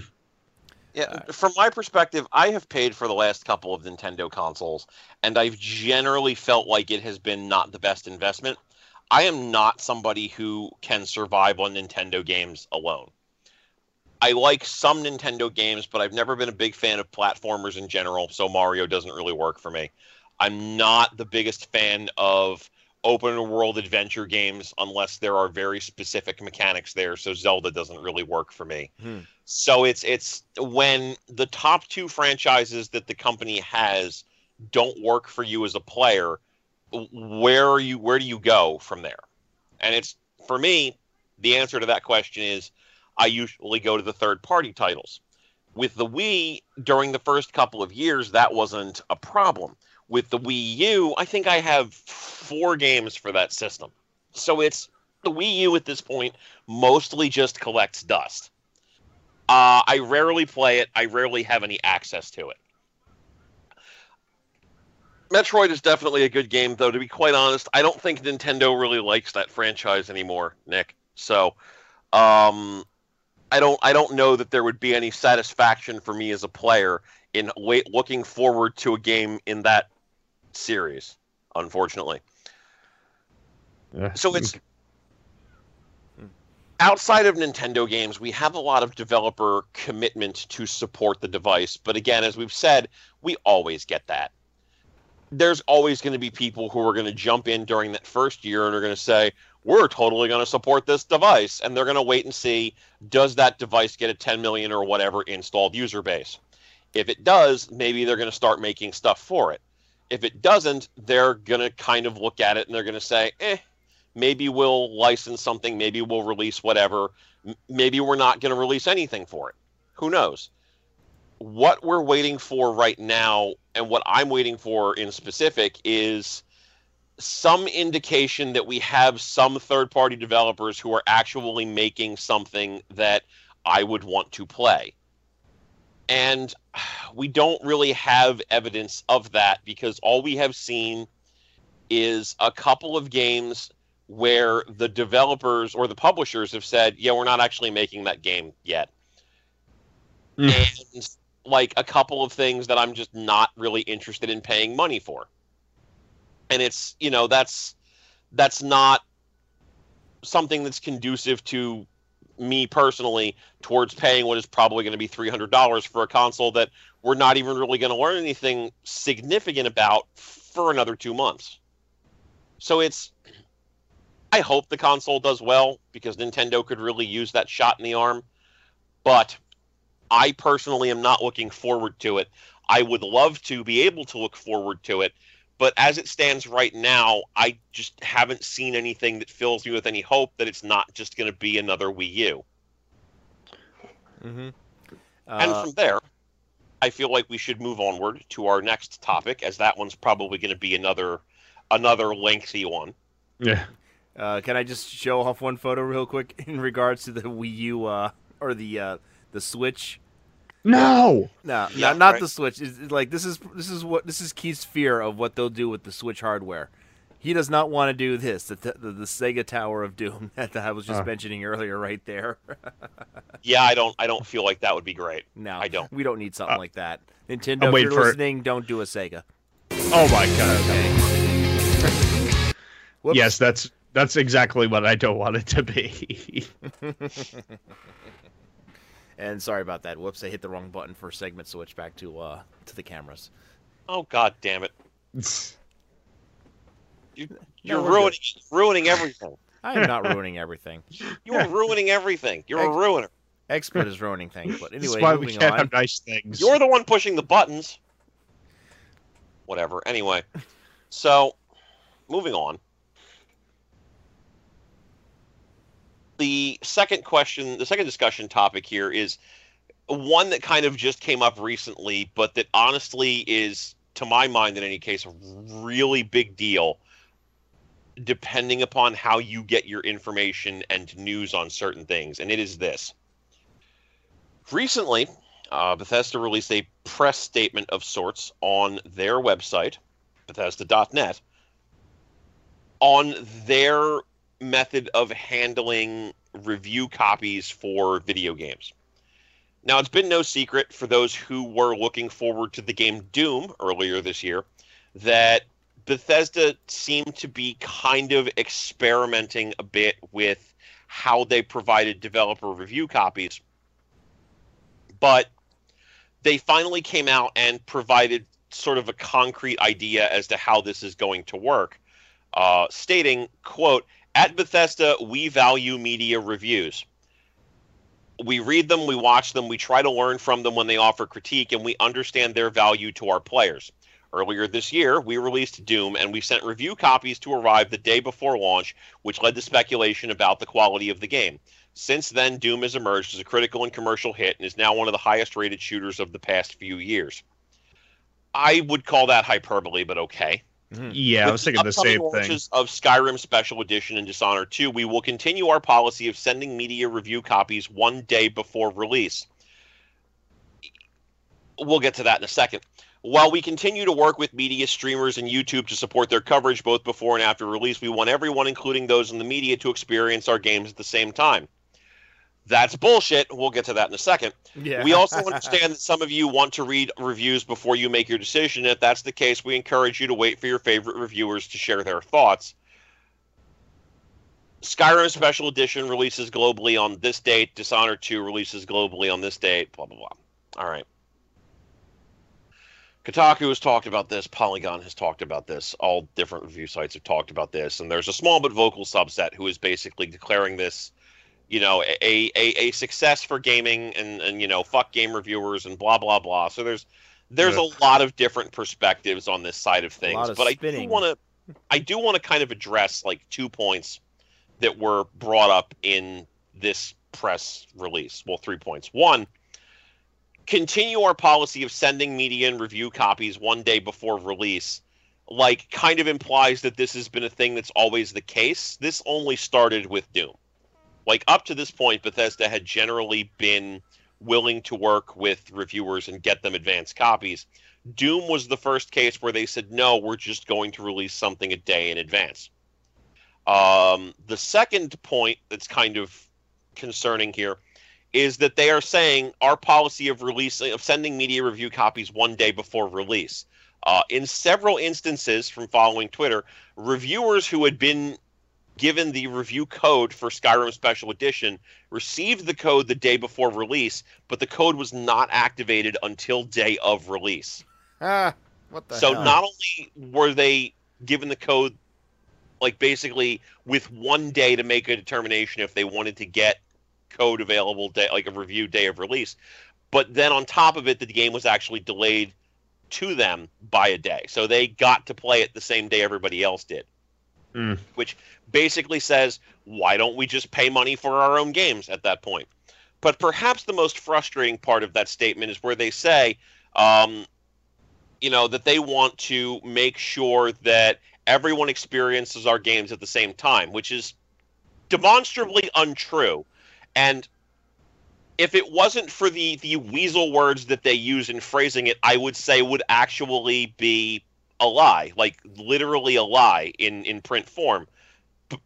Yeah, from my perspective, I have paid for the last couple of Nintendo consoles, and I've generally felt like it has been not the best investment. I am not somebody who can survive on Nintendo games alone. I like some Nintendo games, but I've never been a big fan of platformers in general, so Mario doesn't really work for me. I'm not the biggest fan of open world adventure games unless there are very specific mechanics there, so Zelda doesn't really work for me. Hmm. So it's it's when the top two franchises that the company has don't work for you as a player, where are you where do you go from there? And it's for me, the answer to that question is I usually go to the third party titles. With the Wii, during the first couple of years, that wasn't a problem. With the Wii U, I think I have four games for that system. So it's the Wii U at this point mostly just collects dust. Uh, I rarely play it. I rarely have any access to it. Metroid is definitely a good game, though. To be quite honest, I don't think Nintendo really likes that franchise anymore, Nick. So, um, I don't. I don't know that there would be any satisfaction for me as a player in wait looking forward to a game in that series. Unfortunately. So it's outside of Nintendo games, we have a lot of developer commitment to support the device. But again, as we've said, we always get that. There's always going to be people who are going to jump in during that first year and are going to say, we're totally going to support this device. And they're going to wait and see, does that device get a 10 million or whatever installed user base? If it does, maybe they're going to start making stuff for it. If it doesn't, they're going to kind of look at it and they're going to say, eh, maybe we'll license something, maybe we'll release whatever, maybe we're not going to release anything for it. Who knows? What we're waiting for right now, and what I'm waiting for in specific, is some indication that we have some third party developers who are actually making something that I would want to play. And we don't really have evidence of that because all we have seen is a couple of games where the developers or the publishers have said, yeah, we're not actually making that game yet. Mm. And like a couple of things that I'm just not really interested in paying money for. And it's, you know, that's that's not something that's conducive to me personally towards paying what is probably going to be $300 for a console that we're not even really going to learn anything significant about for another 2 months. So it's I hope the console does well because Nintendo could really use that shot in the arm. But I personally am not looking forward to it. I would love to be able to look forward to it, but as it stands right now, I just haven't seen anything that fills me with any hope that it's not just going to be another Wii U. Mm-hmm. and Uh, from there, I feel like we should move onward to our next topic, as that one's probably going to be another another lengthy one. Yeah. Uh, can I just show off one photo real quick in regards to the Wii U uh, or the uh, the Switch? No. No, Yeah, not, not right. the Switch. It's, it's like this is this is what this is Keith's fear of what they'll do with the Switch hardware. He does not want to do this. The, the, the Sega Tower of Doom that I was just Uh. mentioning earlier, right there. Yeah, I don't I don't feel like that would be great. no, I don't. We don't need something Uh, like that. Nintendo, if you're for it. listening, don't do a Sega. Oh my god. Okay. Yes, that's that's exactly what I don't want it to be. And sorry about that. Whoops, I hit the wrong button for segment switch back to uh to the cameras. Oh god damn it. You, you're we're ruining ruining everything. I am not ruining everything. You're ruining everything. You're a Ex- ruiner. Expert is ruining things, but anyway, is why we moving can't on. have nice things. You're the one pushing the buttons. Whatever. Anyway, so moving on. The second question, the second discussion topic here is one that kind of just came up recently, but that honestly is, to my mind, in any case, a really big deal. Depending upon how you get your information and news on certain things, and it is this. Recently, uh, Bethesda released a press statement of sorts on their website, Bethesda.net, on their method of handling review copies for video games. Now, it's been no secret for those who were looking forward to the game Doom earlier this year that Bethesda seemed to be kind of experimenting a bit with how they provided developer review copies but they finally came out and provided sort of a concrete idea as to how this is going to work uh, stating quote at bethesda we value media reviews we read them we watch them we try to learn from them when they offer critique and we understand their value to our players earlier this year we released doom and we sent review copies to arrive the day before launch which led to speculation about the quality of the game since then, Doom has emerged as a critical and commercial hit and is now one of the highest rated shooters of the past few years. I would call that hyperbole, but okay. Mm-hmm. yeah, I was thinking the upcoming same thing. of Skyrim Special Edition and Dishonored 2, we will continue our policy of sending media review copies one day before release. We'll get to that in a second. While we continue to work with media streamers and YouTube to support their coverage both before and after release, we want everyone, including those in the media, to experience our games at the same time. That's bullshit. We'll get to that in a second. Yeah. We also understand that some of you want to read reviews before you make your decision. If that's the case, we encourage you to wait for your favorite reviewers to share their thoughts. Skyrim Special Edition releases globally on this date. Dishonored 2 releases globally on this date. Blah blah blah. All right. Kotaku has talked about this. Polygon has talked about this. All different review sites have talked about this, and there's a small but vocal subset who is basically declaring this, you know, a a, a success for gaming and and you know, fuck game reviewers and blah blah blah. So there's there's Yeah. a lot of different perspectives on this side of things, of but I do want to I do want to kind of address like two points that were brought up in this press release. Well, three points. One, continue our policy of sending media and review copies one day before release. Like, kind of implies that this has been a thing that's always the case. This only started with Doom. Like, up to this point, Bethesda had generally been willing to work with reviewers and get them advanced copies. Doom was the first case where they said, no, we're just going to release something a day in advance. Um, the second point that's kind of concerning here is that they are saying our policy of releasing of sending media review copies one day before release. Uh, in several instances, from following Twitter, reviewers who had been given the review code for Skyrim Special Edition received the code the day before release, but the code was not activated until day of release. Ah, what the So hell? not only were they given the code, like basically with one day to make a determination if they wanted to get code available day, like a review day of release, but then on top of it, the game was actually delayed to them by a day. So they got to play it the same day everybody else did. Mm. Which basically says, why don't we just pay money for our own games at that point? But perhaps the most frustrating part of that statement is where they say, um, you know, that they want to make sure that everyone experiences our games at the same time, which is demonstrably untrue. And if it wasn't for the the weasel words that they use in phrasing it, I would say would actually be a lie, like literally a lie in in print form.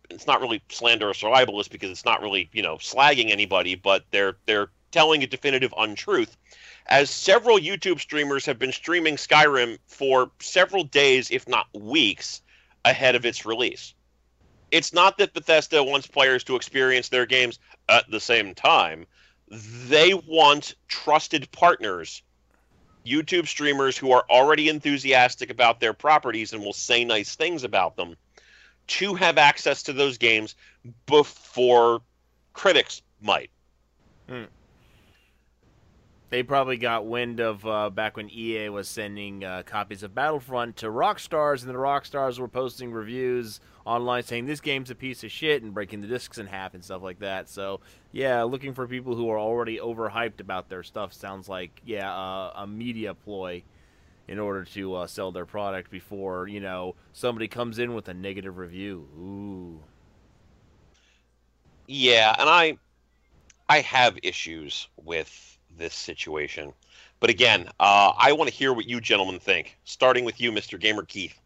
It's not really slanderous or libelous because it's not really you know slagging anybody, but they're they're telling a definitive untruth. As several YouTube streamers have been streaming Skyrim for several days, if not weeks, ahead of its release. It's not that Bethesda wants players to experience their games at the same time. They want trusted partners, YouTube streamers who are already enthusiastic about their properties and will say nice things about them, to have access to those games before critics might. Hmm. They probably got wind of uh, back when EA was sending uh, copies of Battlefront to Rockstars, and the Rockstars were posting reviews online saying this game's a piece of shit and breaking the discs in half and stuff like that. So, yeah, looking for people who are already overhyped about their stuff sounds like, yeah, uh, a media ploy in order to uh, sell their product before, you know, somebody comes in with a negative review. Ooh. Yeah, and I I have issues with this situation. But again, uh, I want to hear what you gentlemen think. Starting with you, Mr. Gamer Keith.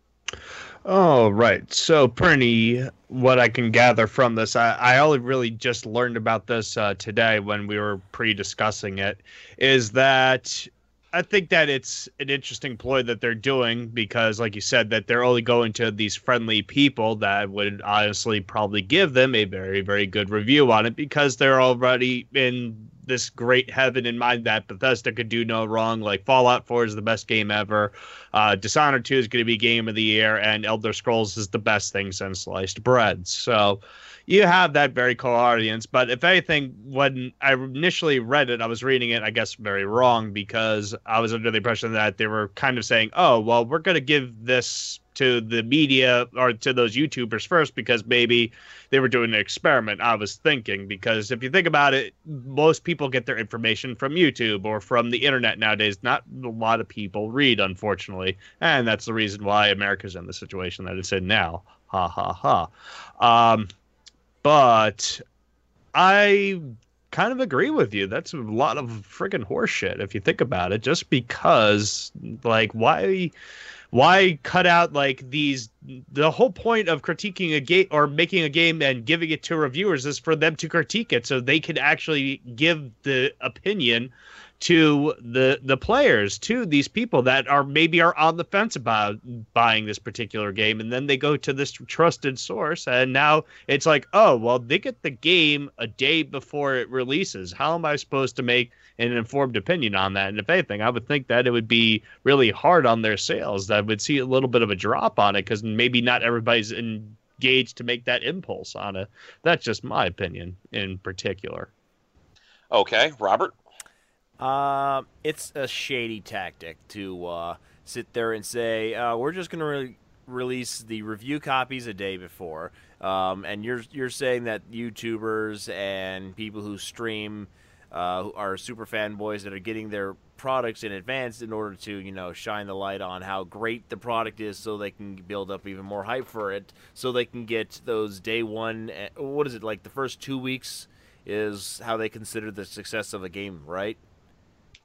Oh, right. So, Perny, what I can gather from this, I, I only really just learned about this uh, today when we were pre discussing it, is that I think that it's an interesting ploy that they're doing because, like you said, that they're only going to these friendly people that would honestly probably give them a very, very good review on it because they're already in this great heaven in mind that Bethesda could do no wrong. Like Fallout 4 is the best game ever. Uh, Dishonored 2 is going to be game of the year, and Elder Scrolls is the best thing since sliced bread. So you have that very core audience. But if anything, when I initially read it, I was reading it, I guess, very wrong because I was under the impression that they were kind of saying, oh, well, we're going to give this to the media or to those YouTubers first because maybe they were doing an experiment. I was thinking because if you think about it, most people get their information from YouTube or from the internet nowadays. Not a lot of people read, unfortunately, and that's the reason why America's in the situation that it's in now. Ha ha ha. Um, but I kind of agree with you. That's a lot of freaking horseshit if you think about it. Just because, like, why? why cut out like these the whole point of critiquing a game or making a game and giving it to reviewers is for them to critique it so they can actually give the opinion to the the players to these people that are maybe are on the fence about buying this particular game. And then they go to this trusted source and now it's like oh well they get the game a day before it releases. How am i supposed to make an informed opinion on that? And if anything i would think that it would be really hard on their sales. That would see a little bit of a drop on it because maybe not everybody's engaged to make that impulse on it. That's just my opinion in particular. Okay robert uh, it's a shady tactic to uh, sit there and say uh, we're just going to re- release the review copies a day before, um, and you're you're saying that YouTubers and people who stream uh, are super fanboys that are getting their products in advance in order to you know shine the light on how great the product is, so they can build up even more hype for it, so they can get those day one. Eh, what is it like? The first two weeks is how they consider the success of a game, right?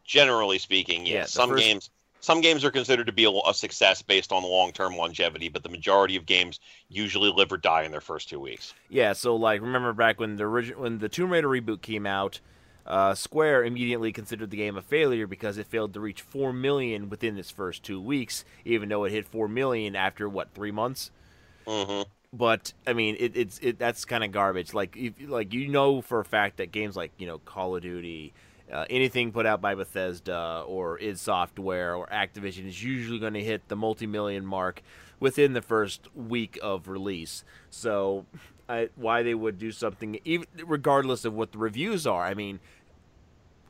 Generally speaking, yes. Yeah, some first... games some games are considered to be a, a success based on long-term longevity, but the majority of games usually live or die in their first two weeks. Yeah, so like remember back when the original when the Tomb Raider reboot came out, uh, Square immediately considered the game a failure because it failed to reach four million within its first two weeks, even though it hit four million after what three months. Mm-hmm. But I mean, it, it's it that's kind of garbage. Like if, like you know for a fact that games like you know Call of Duty, uh, anything put out by Bethesda or id Software or Activision is usually going to hit the multi-million mark within the first week of release. So, I, why they would do something, even regardless of what the reviews are. I mean,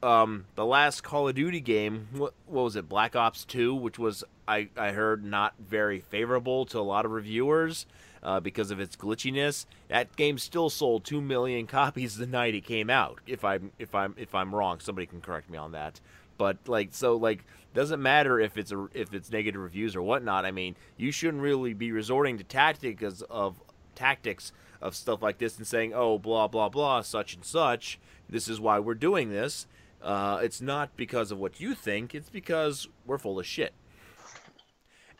um, the last Call of Duty game, what, what was it, Black Ops Two, which was I I heard not very favorable to a lot of reviewers uh, because of its glitchiness. That game still sold two million copies the night it came out. If I'm if I'm if I'm wrong, somebody can correct me on that. But like so like doesn't matter if it's a if it's negative reviews or whatnot. I mean, you shouldn't really be resorting to tactics of tactics of stuff like this and saying, "Oh, blah blah blah, such and such. This is why we're doing this." Uh, it's not because of what you think. It's because we're full of shit.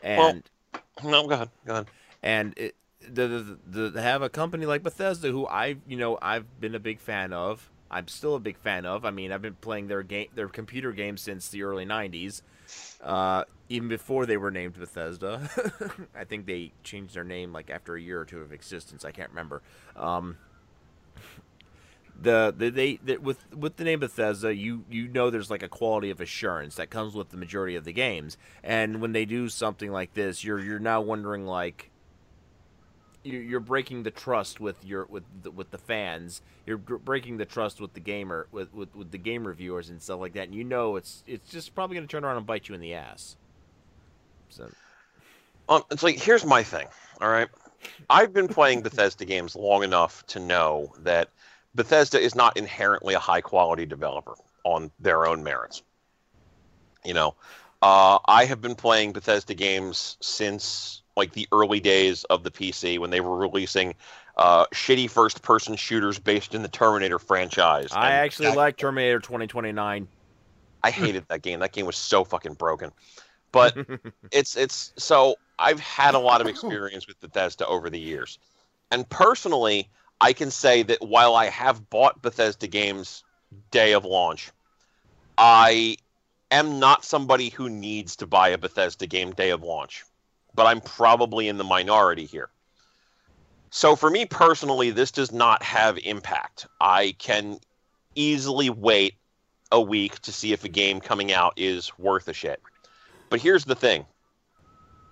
And well, no, go ahead. Go ahead. And it, the, the, have a company like Bethesda, who I you know I've been a big fan of. I'm still a big fan of. I mean, I've been playing their game, their computer games since the early '90s, uh, even before they were named Bethesda. I think they changed their name like after a year or two of existence. I can't remember. Um, the, the they the, with with the name Bethesda, you you know there's like a quality of assurance that comes with the majority of the games, and when they do something like this, you're you're now wondering like you're breaking the trust with your with the, with the fans. You're breaking the trust with the gamer with, with, with the game reviewers and stuff like that. And you know it's it's just probably going to turn around and bite you in the ass. So, um, it's like here's my thing. All right, I've been playing Bethesda games long enough to know that Bethesda is not inherently a high quality developer on their own merits. You know, uh, I have been playing Bethesda games since like the early days of the PC when they were releasing uh, shitty first person shooters based in the Terminator franchise. I and actually that, like Terminator 2029. I hated that game. That game was so fucking broken. But it's it's so I've had a lot of experience with Bethesda over the years. And personally, I can say that while I have bought Bethesda games day of launch, I am not somebody who needs to buy a Bethesda game day of launch but I'm probably in the minority here. So for me personally, this does not have impact. I can easily wait a week to see if a game coming out is worth a shit. But here's the thing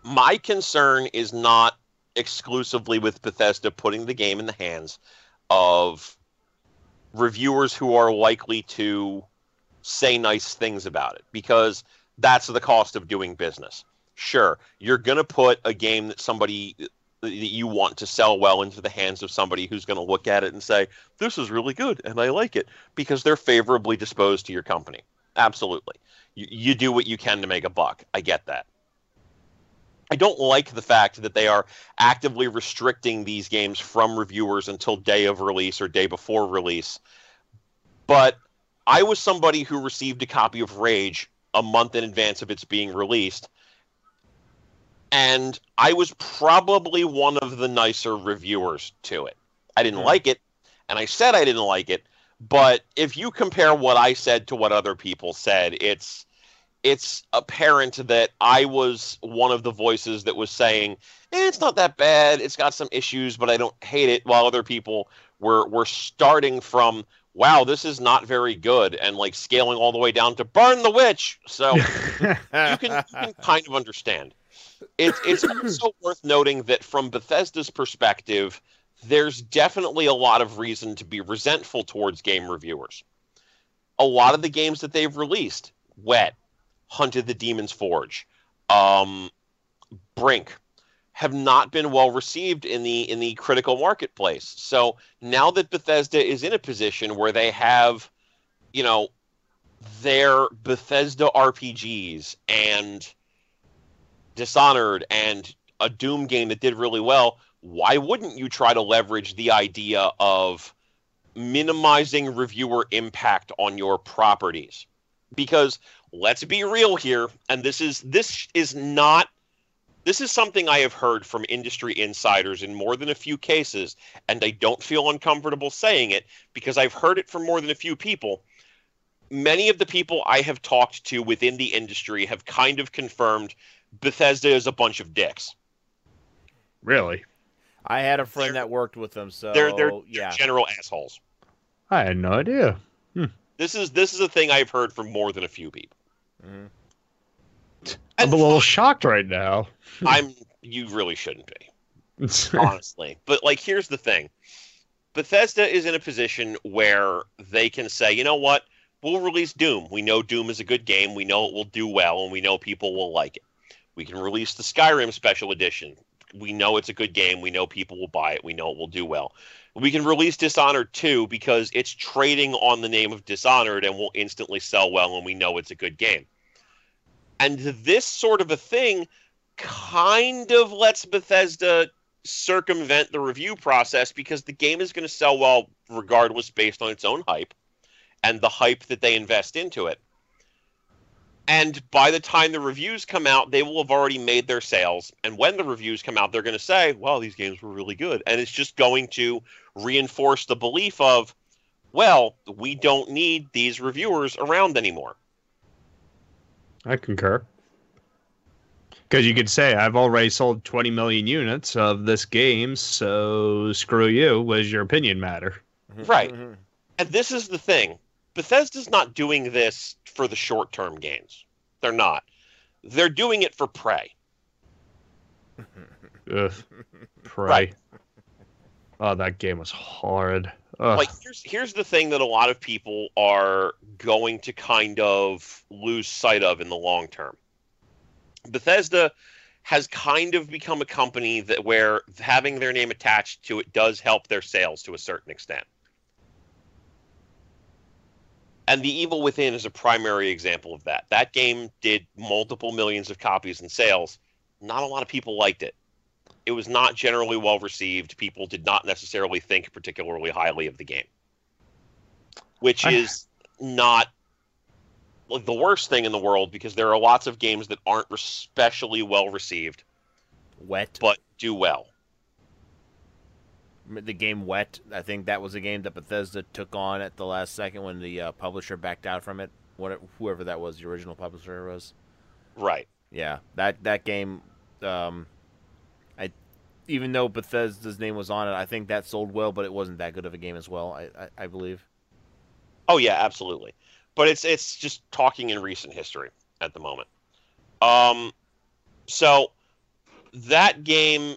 my concern is not exclusively with Bethesda putting the game in the hands of reviewers who are likely to say nice things about it because that's the cost of doing business sure, you're going to put a game that somebody that you want to sell well into the hands of somebody who's going to look at it and say, this is really good and I like it because they're favorably disposed to your company. Absolutely. You, you do what you can to make a buck. I get that. I don't like the fact that they are actively restricting these games from reviewers until day of release or day before release. But I was somebody who received a copy of Rage a month in advance of its being released and I was probably one of the nicer reviewers to it. I didn't mm. like it, and I said I didn't like it, But if you compare what I said to what other people said, it's it's apparent that I was one of the voices that was saying eh, it's not that bad. It's got some issues, but I don't hate it. While other people were were starting from wow, this is not very good, and like scaling all the way down to burn the witch. So you can, you can kind of understand. It's it's also worth noting that from Bethesda's perspective, there's definitely a lot of reason to be resentful towards game reviewers. A lot of the games that they've released, Wet, Hunted the Demon's Forge, um, Brink, have not been well received in the in the critical marketplace. So now that Bethesda is in a position where they have, you know, their Bethesda RPGs and Dishonored and a Doom game that did really well, why wouldn't you try to leverage the idea of minimizing reviewer impact on your properties? Because let's be real here, and this is this is not this is something I have heard from industry insiders in more than a few cases, and I don't feel uncomfortable saying it because I've heard it from more than a few people. Many of the people I have talked to within the industry have kind of confirmed Bethesda is a bunch of dicks. Really? I had a friend they're, that worked with them, so they're they're, yeah. general assholes. I had no idea. Hmm. This is this is a thing I've heard from more than a few people. Mm-hmm. I'm a little shocked right now. I'm. You really shouldn't be, honestly. But like, here's the thing: Bethesda is in a position where they can say, you know what, we'll release Doom. We know Doom is a good game. We know it will do well, and we know people will like it. We can release the Skyrim Special Edition. We know it's a good game. We know people will buy it. We know it will do well. We can release Dishonored 2 because it's trading on the name of Dishonored and will instantly sell well, and we know it's a good game. And this sort of a thing kind of lets Bethesda circumvent the review process because the game is going to sell well regardless based on its own hype and the hype that they invest into it. And by the time the reviews come out, they will have already made their sales. And when the reviews come out, they're going to say, well, these games were really good. And it's just going to reinforce the belief of, well, we don't need these reviewers around anymore. I concur. Because you could say, I've already sold 20 million units of this game, so screw you. Was your opinion matter? Right. Mm-hmm. and this is the thing Bethesda's not doing this for the short term gains. They're not. They're doing it for Prey. Ugh. Prey. Right. Oh, that game was horrid. Ugh. Like here's here's the thing that a lot of people are going to kind of lose sight of in the long term. Bethesda has kind of become a company that where having their name attached to it does help their sales to a certain extent. And The Evil Within is a primary example of that. That game did multiple millions of copies in sales. Not a lot of people liked it. It was not generally well received. People did not necessarily think particularly highly of the game, which is not the worst thing in the world because there are lots of games that aren't especially well received, wet, but do well the game Wet. I think that was a game that Bethesda took on at the last second when the uh, publisher backed out from it. What whoever that was, the original publisher was. Right. Yeah, that that game. Um, I even though Bethesda's name was on it, I think that sold well, but it wasn't that good of a game as well. I I, I believe. Oh yeah, absolutely. But it's it's just talking in recent history at the moment. Um, so that game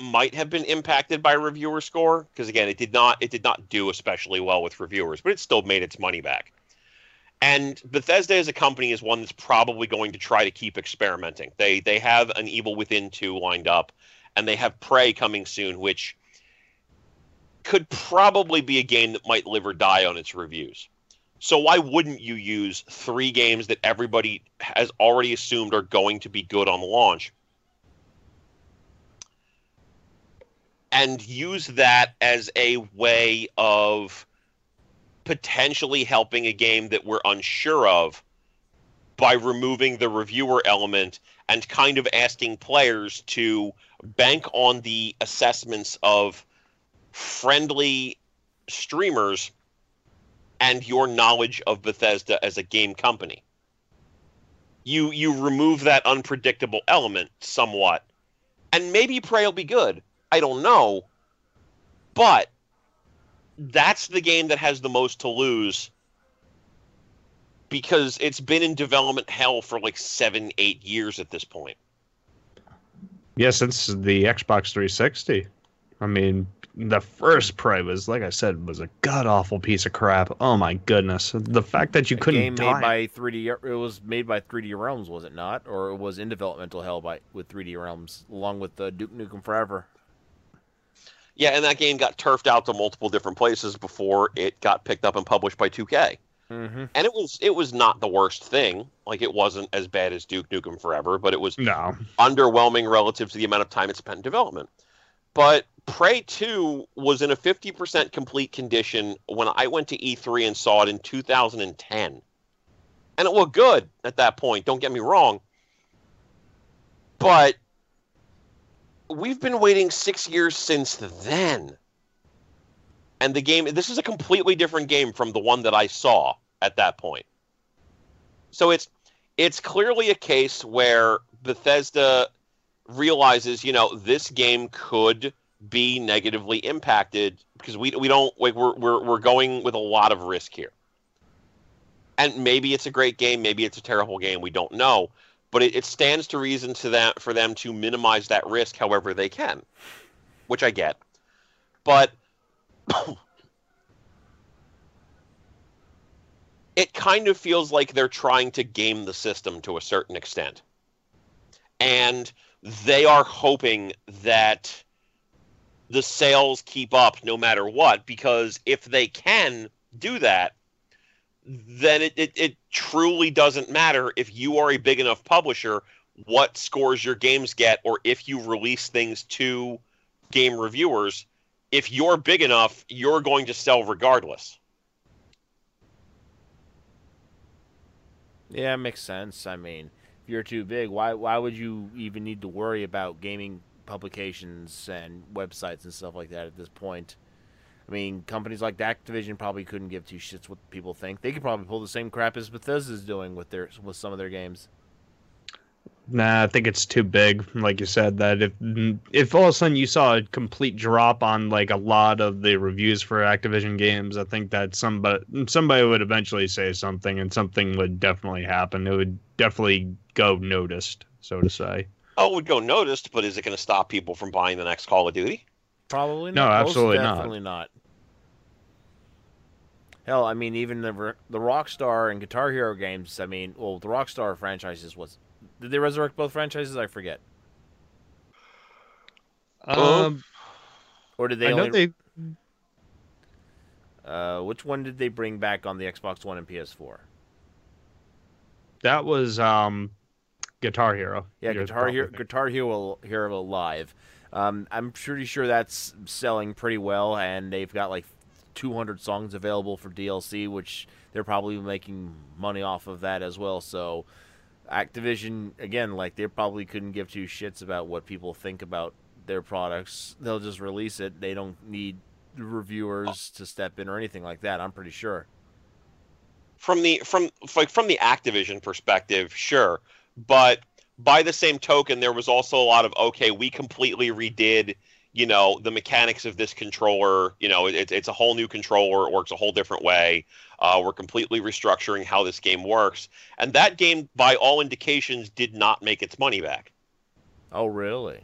might have been impacted by reviewer score because again it did not it did not do especially well with reviewers but it still made its money back. And bethesda as a company is one that's probably going to try to keep experimenting. They they have an evil within 2 lined up and they have prey coming soon which could probably be a game that might live or die on its reviews. So why wouldn't you use three games that everybody has already assumed are going to be good on launch and use that as a way of potentially helping a game that we're unsure of by removing the reviewer element and kind of asking players to bank on the assessments of friendly streamers and your knowledge of Bethesda as a game company. You you remove that unpredictable element somewhat, and maybe Prey will be good. I don't know, but that's the game that has the most to lose because it's been in development hell for like seven, eight years at this point. Yeah, since the Xbox 360. I mean, the first Prey was, like I said, was a god awful piece of crap. Oh my goodness! The fact that you A couldn't game die. made by 3D. It was made by 3D Realms, was it not? Or it was in developmental hell by with 3D Realms, along with uh, Duke Nukem Forever. Yeah, and that game got turfed out to multiple different places before it got picked up and published by 2K. Mm-hmm. And it was it was not the worst thing. Like it wasn't as bad as Duke Nukem Forever, but it was no, underwhelming relative to the amount of time it spent in development. But Prey 2 was in a 50% complete condition when I went to E3 and saw it in 2010. And it looked good at that point, don't get me wrong. But we've been waiting six years since then. And the game, this is a completely different game from the one that I saw at that point. So it's it's clearly a case where Bethesda realizes, you know, this game could be negatively impacted because we we don't like we're we're we're going with a lot of risk here. And maybe it's a great game, maybe it's a terrible game, we don't know. But it, it stands to reason to that for them to minimize that risk however they can. Which I get. But it kind of feels like they're trying to game the system to a certain extent. And they are hoping that the sales keep up no matter what, because if they can do that, then it, it, it truly doesn't matter if you are a big enough publisher what scores your games get or if you release things to game reviewers. If you're big enough, you're going to sell regardless. Yeah, it makes sense. I mean, if you're too big, why why would you even need to worry about gaming publications and websites and stuff like that at this point? I mean, companies like Activision probably couldn't give two shits what people think. They could probably pull the same crap as Bethesda's doing with their with some of their games. Nah, I think it's too big. Like you said, that if if all of a sudden you saw a complete drop on like a lot of the reviews for Activision games, I think that somebody somebody would eventually say something, and something would definitely happen. It would definitely go noticed, so to say. Oh, it would go noticed, but is it going to stop people from buying the next Call of Duty? Probably No, not. Most absolutely not. definitely not. Hell, I mean, even the the Rockstar and Guitar Hero games. I mean, well, the Rockstar franchises was. Did they resurrect both franchises? I forget. Um, Or did they I know only? they. Uh, which one did they bring back on the Xbox One and PS4? That was um, Guitar Hero. Yeah, You're Guitar Hero, Guitar Hero, Hero Live. Um, I'm pretty sure that's selling pretty well, and they've got like 200 songs available for DLC, which they're probably making money off of that as well. So, Activision, again, like they probably couldn't give two shits about what people think about their products. They'll just release it. They don't need reviewers to step in or anything like that. I'm pretty sure. From the from like from the Activision perspective, sure, but by the same token, there was also a lot of okay, we completely redid, you know, the mechanics of this controller. You know, it, it's a whole new controller. It works a whole different way. Uh, we're completely restructuring how this game works, and that game, by all indications, did not make its money back. Oh, really?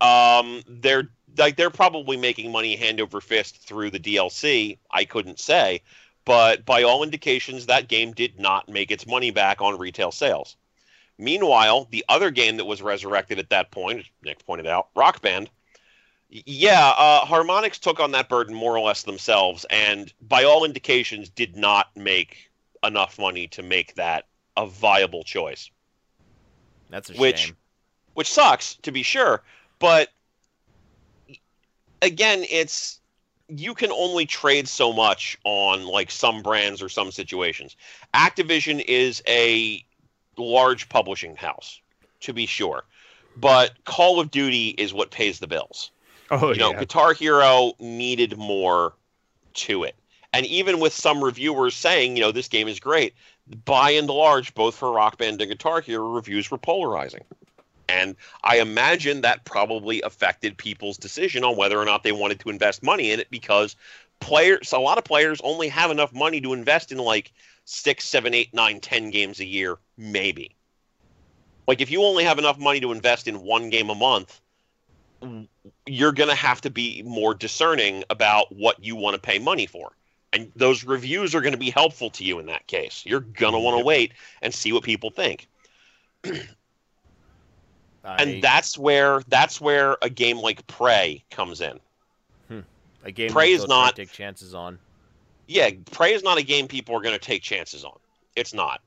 Um, they're like they're probably making money hand over fist through the DLC. I couldn't say, but by all indications, that game did not make its money back on retail sales. Meanwhile, the other game that was resurrected at that point, Nick pointed out, Rock Band. Yeah, uh, Harmonix took on that burden more or less themselves, and by all indications, did not make enough money to make that a viable choice. That's a Which- shame. which sucks to be sure but again it's you can only trade so much on like some brands or some situations. Activision is a large publishing house to be sure but call of duty is what pays the bills Oh you know yeah. guitar hero needed more to it And even with some reviewers saying, you know, this game is great, by and large, both for Rock Band and Guitar Hero, reviews were polarizing. And I imagine that probably affected people's decision on whether or not they wanted to invest money in it because players, a lot of players only have enough money to invest in like six, seven, eight, nine, ten games a year, maybe. Like if you only have enough money to invest in one game a month, you're going to have to be more discerning about what you want to pay money for. And those reviews are going to be helpful to you in that case. You're going to want to wait and see what people think. I, and that's where that's where a game like Prey comes in. Hmm. a game Prey is they'll try to not- take chances on. Yeah, Prey is not a game people are going to take chances on. It's not.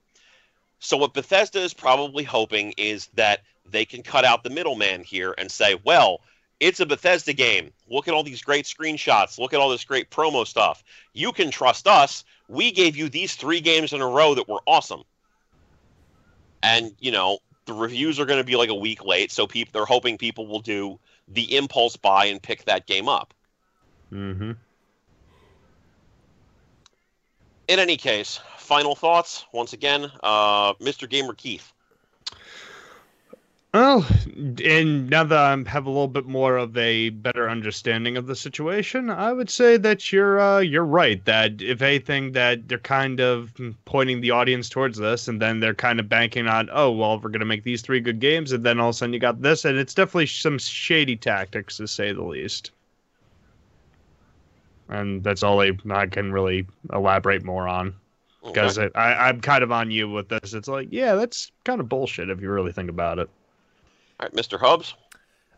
So what Bethesda is probably hoping is that they can cut out the middleman here and say, well, it's a Bethesda game. Look at all these great screenshots. Look at all this great promo stuff. You can trust us. We gave you these three games in a row that were awesome. And, you know, the reviews are going to be like a week late, so people they're hoping people will do the impulse buy and pick that game up. Mm-hmm. In any case, final thoughts once again, uh, Mr. Gamer Keith. Well, and now that I have a little bit more of a better understanding of the situation, I would say that you're uh, you're right. That if anything, that they're kind of pointing the audience towards this, and then they're kind of banking on, oh well, we're gonna make these three good games, and then all of a sudden you got this, and it's definitely some shady tactics to say the least. And that's all I, I can really elaborate more on because. I, I'm kind of on you with this. It's like, yeah, that's kind of bullshit if you really think about it. All right, Mr. Hubs.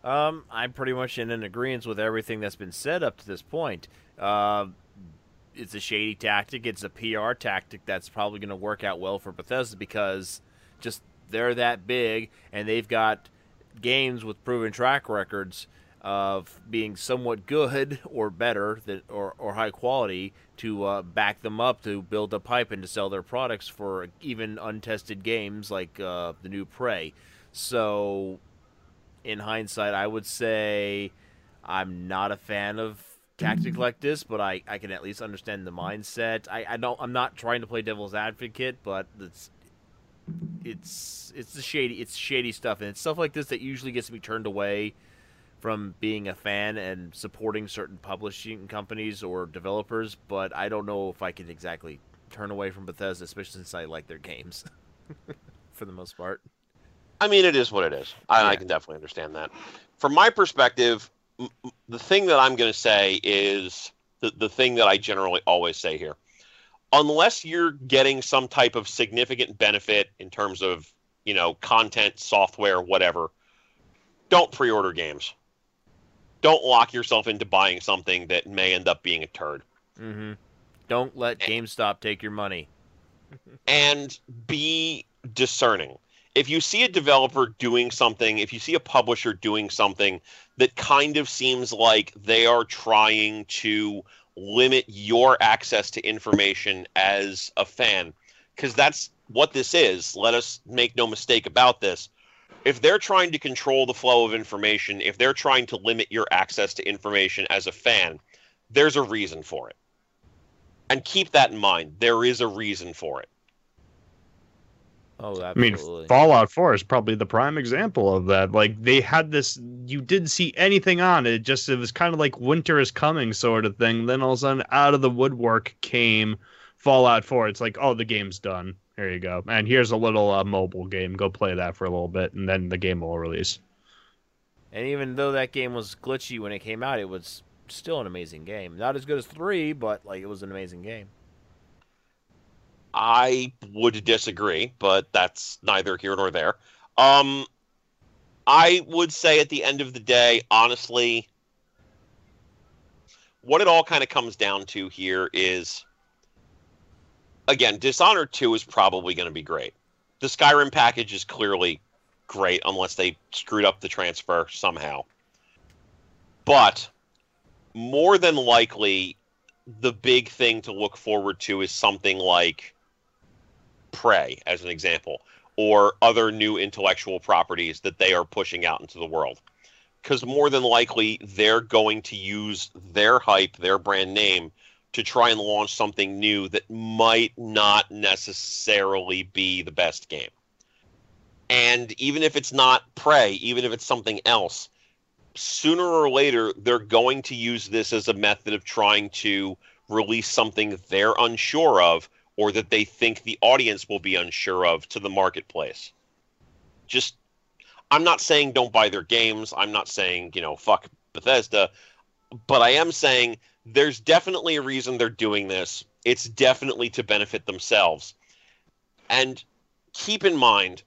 Um, I'm pretty much in an agreement with everything that's been said up to this point. Uh, it's a shady tactic. It's a PR tactic that's probably going to work out well for Bethesda because just they're that big and they've got games with proven track records of being somewhat good or better than or, or high quality to uh, back them up to build a pipe and to sell their products for even untested games like uh, the new Prey. So in hindsight, I would say I'm not a fan of tactic mm. like this, but I, I can at least understand the mindset. I, I don't I'm not trying to play devil's advocate, but it's it's it's the shady it's shady stuff and it's stuff like this that usually gets me turned away from being a fan and supporting certain publishing companies or developers, but I don't know if I can exactly turn away from Bethesda, especially since I like their games for the most part. I mean, it is what it is. I, I can definitely understand that. From my perspective, m- m- the thing that I'm going to say is the, the thing that I generally always say here. Unless you're getting some type of significant benefit in terms of, you know, content, software, whatever, don't pre order games. Don't lock yourself into buying something that may end up being a turd. Mm-hmm. Don't let GameStop take your money. and be discerning. If you see a developer doing something, if you see a publisher doing something that kind of seems like they are trying to limit your access to information as a fan, because that's what this is. Let us make no mistake about this. If they're trying to control the flow of information, if they're trying to limit your access to information as a fan, there's a reason for it. And keep that in mind. There is a reason for it. Oh, I mean. Fallout 4 is probably the prime example of that. Like they had this, you didn't see anything on it. Just it was kind of like winter is coming sort of thing. Then all of a sudden, out of the woodwork came Fallout 4. It's like, oh, the game's done. Here you go. And here's a little uh, mobile game. Go play that for a little bit, and then the game will release. And even though that game was glitchy when it came out, it was still an amazing game. Not as good as three, but like it was an amazing game. I would disagree, but that's neither here nor there. Um, I would say at the end of the day, honestly, what it all kind of comes down to here is again, Dishonored 2 is probably going to be great. The Skyrim package is clearly great unless they screwed up the transfer somehow. But more than likely, the big thing to look forward to is something like Prey, as an example, or other new intellectual properties that they are pushing out into the world. Because more than likely, they're going to use their hype, their brand name, to try and launch something new that might not necessarily be the best game. And even if it's not Prey, even if it's something else, sooner or later they're going to use this as a method of trying to release something they're unsure of or that they think the audience will be unsure of to the marketplace. Just I'm not saying don't buy their games. I'm not saying, you know, fuck Bethesda, but I am saying there's definitely a reason they're doing this. It's definitely to benefit themselves. And keep in mind,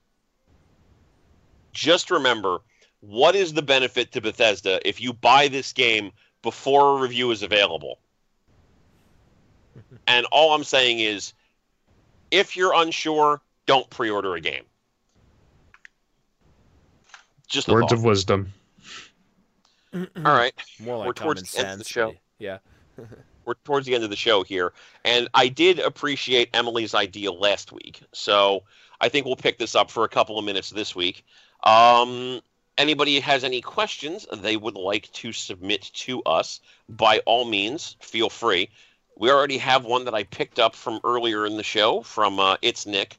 just remember what is the benefit to Bethesda if you buy this game before a review is available? and all I'm saying is if you're unsure, don't pre order a game. Just words thought. of wisdom. All right. More like We're towards common the end of the show. Yeah. we're towards the end of the show here, and I did appreciate Emily's idea last week, so I think we'll pick this up for a couple of minutes this week. Um, anybody has any questions they would like to submit to us, by all means, feel free. We already have one that I picked up from earlier in the show from uh, It's Nick,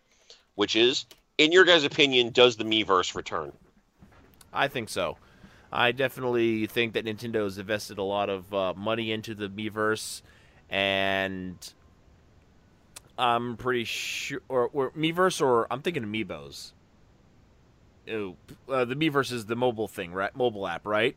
which is, in your guys' opinion, does the Miiverse return? I think so. I definitely think that Nintendo has invested a lot of uh, money into the Miiverse, and I'm pretty sure, or, or Miiverse, or I'm thinking Amiibos. Ew. Uh, the Miiverse is the mobile thing, right? Mobile app, right?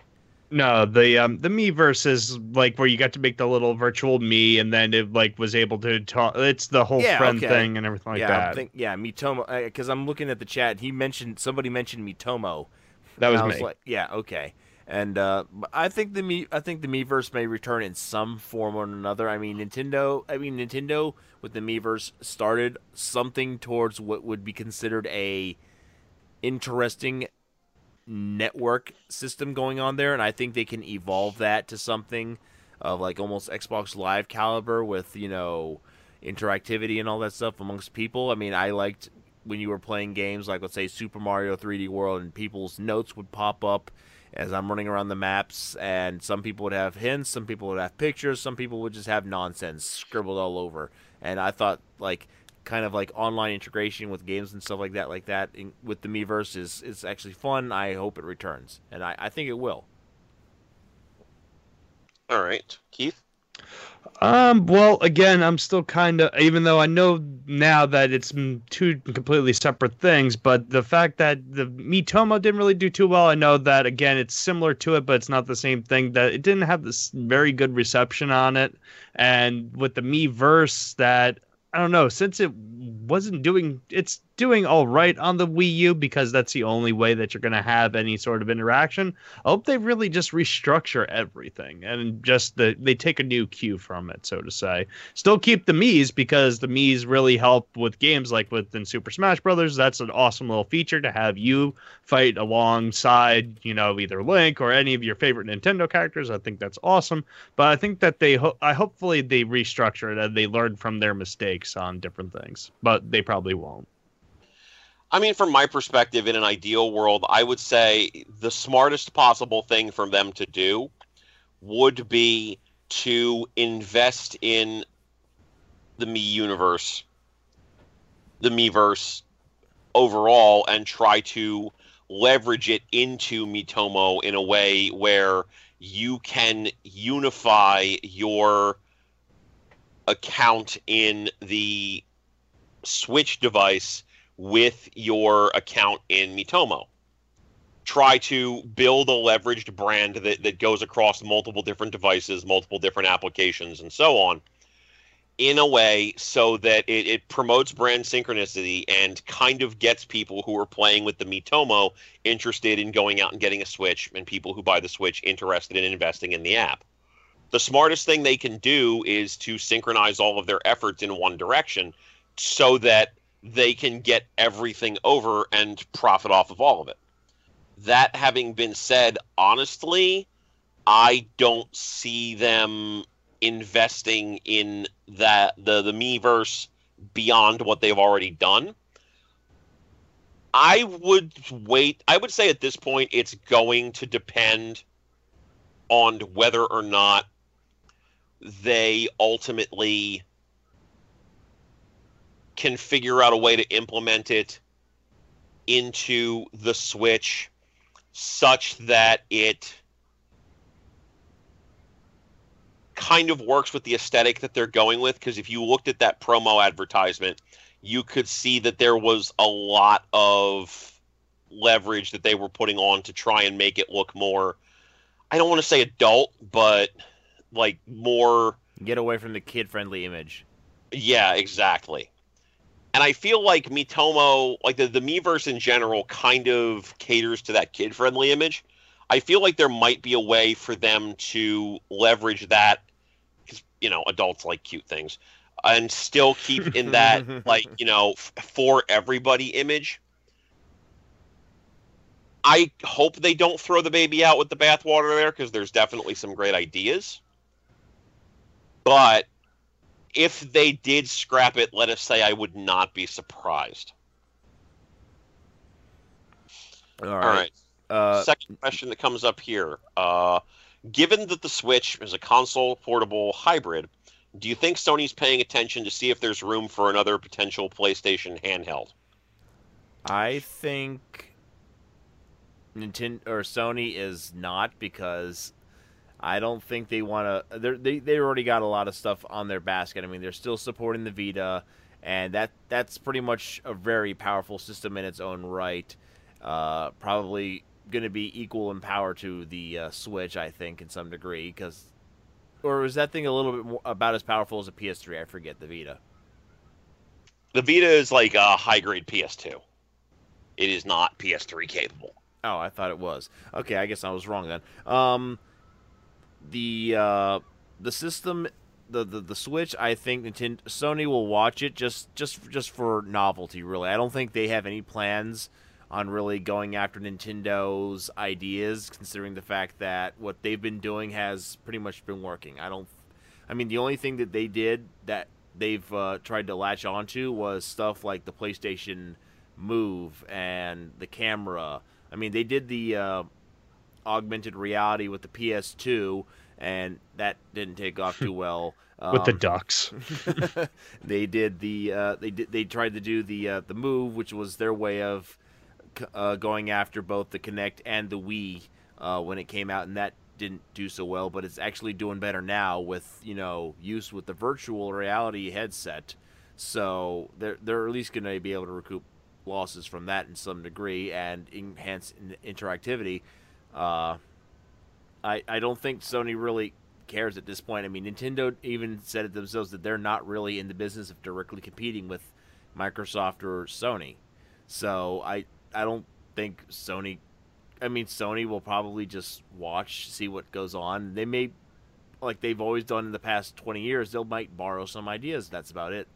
No, the um the Miiverse is like where you got to make the little virtual me, and then it like was able to talk. It's the whole Yeah, friend okay. thing and everything like yeah, that. Think, yeah, Miitomo. Because I'm looking at the chat. He mentioned somebody mentioned Miitomo. that was I me. like, yeah, okay. And uh, I think the me, I think the Miiverse may return in some form or another. I mean, Nintendo. I mean, Nintendo with the Miiverse started something towards what would be considered a interesting network system going on there, and I think they can evolve that to something of like almost Xbox Live caliber with you know interactivity and all that stuff amongst people. I mean, I liked when you were playing games like let's say Super Mario 3D World and people's notes would pop up as I'm running around the maps and some people would have hints, some people would have pictures, some people would just have nonsense scribbled all over. And I thought like kind of like online integration with games and stuff like that like that in, with the Miiverse is is actually fun. I hope it returns. And I, I think it will. All right, Keith. Um, well, again, I'm still kind of, even though I know now that it's two completely separate things, but the fact that the Miitomo didn't really do too well, I know that, again, it's similar to it, but it's not the same thing, that it didn't have this very good reception on it. And with the Miiverse, that, I don't know, since it wasn't doing, it's doing all right on the Wii U because that's the only way that you're going to have any sort of interaction. I hope they really just restructure everything and just the they take a new cue from it, so to say. Still keep the Mii's because the Mii's really help with games like within Super Smash Brothers. That's an awesome little feature to have you fight alongside, you know, either Link or any of your favorite Nintendo characters. I think that's awesome. But I think that they ho- I hopefully they restructure it and they learn from their mistakes on different things. But they probably won't. I mean, from my perspective, in an ideal world, I would say the smartest possible thing for them to do would be to invest in the Me universe, the Miiverse overall, and try to leverage it into Miitomo in a way where you can unify your account in the Switch device with your account in Miitomo. Try to build a leveraged brand that, that goes across multiple different devices, multiple different applications, and so on, in a way so that it, it promotes brand synchronicity and kind of gets people who are playing with the Miitomo interested in going out and getting a Switch, and people who buy the Switch interested in investing in the app. The smartest thing they can do is to synchronize all of their efforts in one direction so that they can get everything over and profit off of all of it. That having been said, honestly, I don't see them investing in that the the Miiverse beyond what they've already done. I would wait. I would say at this point it's going to depend on whether or not they ultimately can figure out a way to implement it into the Switch such that it kind of works with the aesthetic that they're going with. Because if you looked at that promo advertisement, you could see that there was a lot of leverage that they were putting on to try and make it look more I don't want to say adult, but like more get away from the kid friendly image. Yeah, exactly. And I feel like Miitomo, like the, the Miiverse in general, kind of caters to that kid friendly image. I feel like there might be a way for them to leverage that because you know adults like cute things and still keep in that like you know f- for everybody image I hope they don't throw the baby out with the bathwater there because there's definitely some great ideas. But if they did scrap it, let us say I would not be surprised. All right. All right. Uh, Second question that comes up here. Uh, given that the Switch is a console portable hybrid, do you think Sony's paying attention to see if there's room for another potential PlayStation handheld? I think Nintendo or Sony is not because I don't think they want to. They they already got a lot of stuff on their basket. I mean, they're still supporting the Vita, and that that's pretty much a very powerful system in its own right. Uh, probably going to be equal in power to the uh, Switch, I think, in some degree. Because, or is that thing a little bit more, about as powerful as a PS3? I forget the Vita. The Vita is like a high grade PS2. It is not PS3 capable. Oh, I thought it was. Okay, I guess I was wrong then. Um, the uh, the system, the, the the Switch, I think Nintendo, Sony will watch it just just just for novelty. Really, I don't think they have any plans on really going after Nintendo's ideas, considering the fact that what they've been doing has pretty much been working. I don't. I mean, the only thing that they did that they've uh, tried to latch onto was stuff like the PlayStation Move and the camera I mean, they did the uh, augmented reality with the PS2, and that didn't take off too well. Um, with the um, ducks, they did the uh, they did they tried to do the uh, the move, which was their way of uh, going after both the Kinect and the Wii uh, when it came out, and that didn't do so well. But it's actually doing better now with you know use with the virtual reality headset. So they're they're at least going to be able to recoup losses from that in some degree and enhance interactivity. Uh, I I don't think Sony really cares at this point. I mean, Nintendo even said it themselves that they're not really in the business of directly competing with Microsoft or Sony. So I I don't think Sony. I mean, Sony will probably just watch, see what goes on. They may, like they've always done in the past twenty years, they might borrow some ideas. That's about it.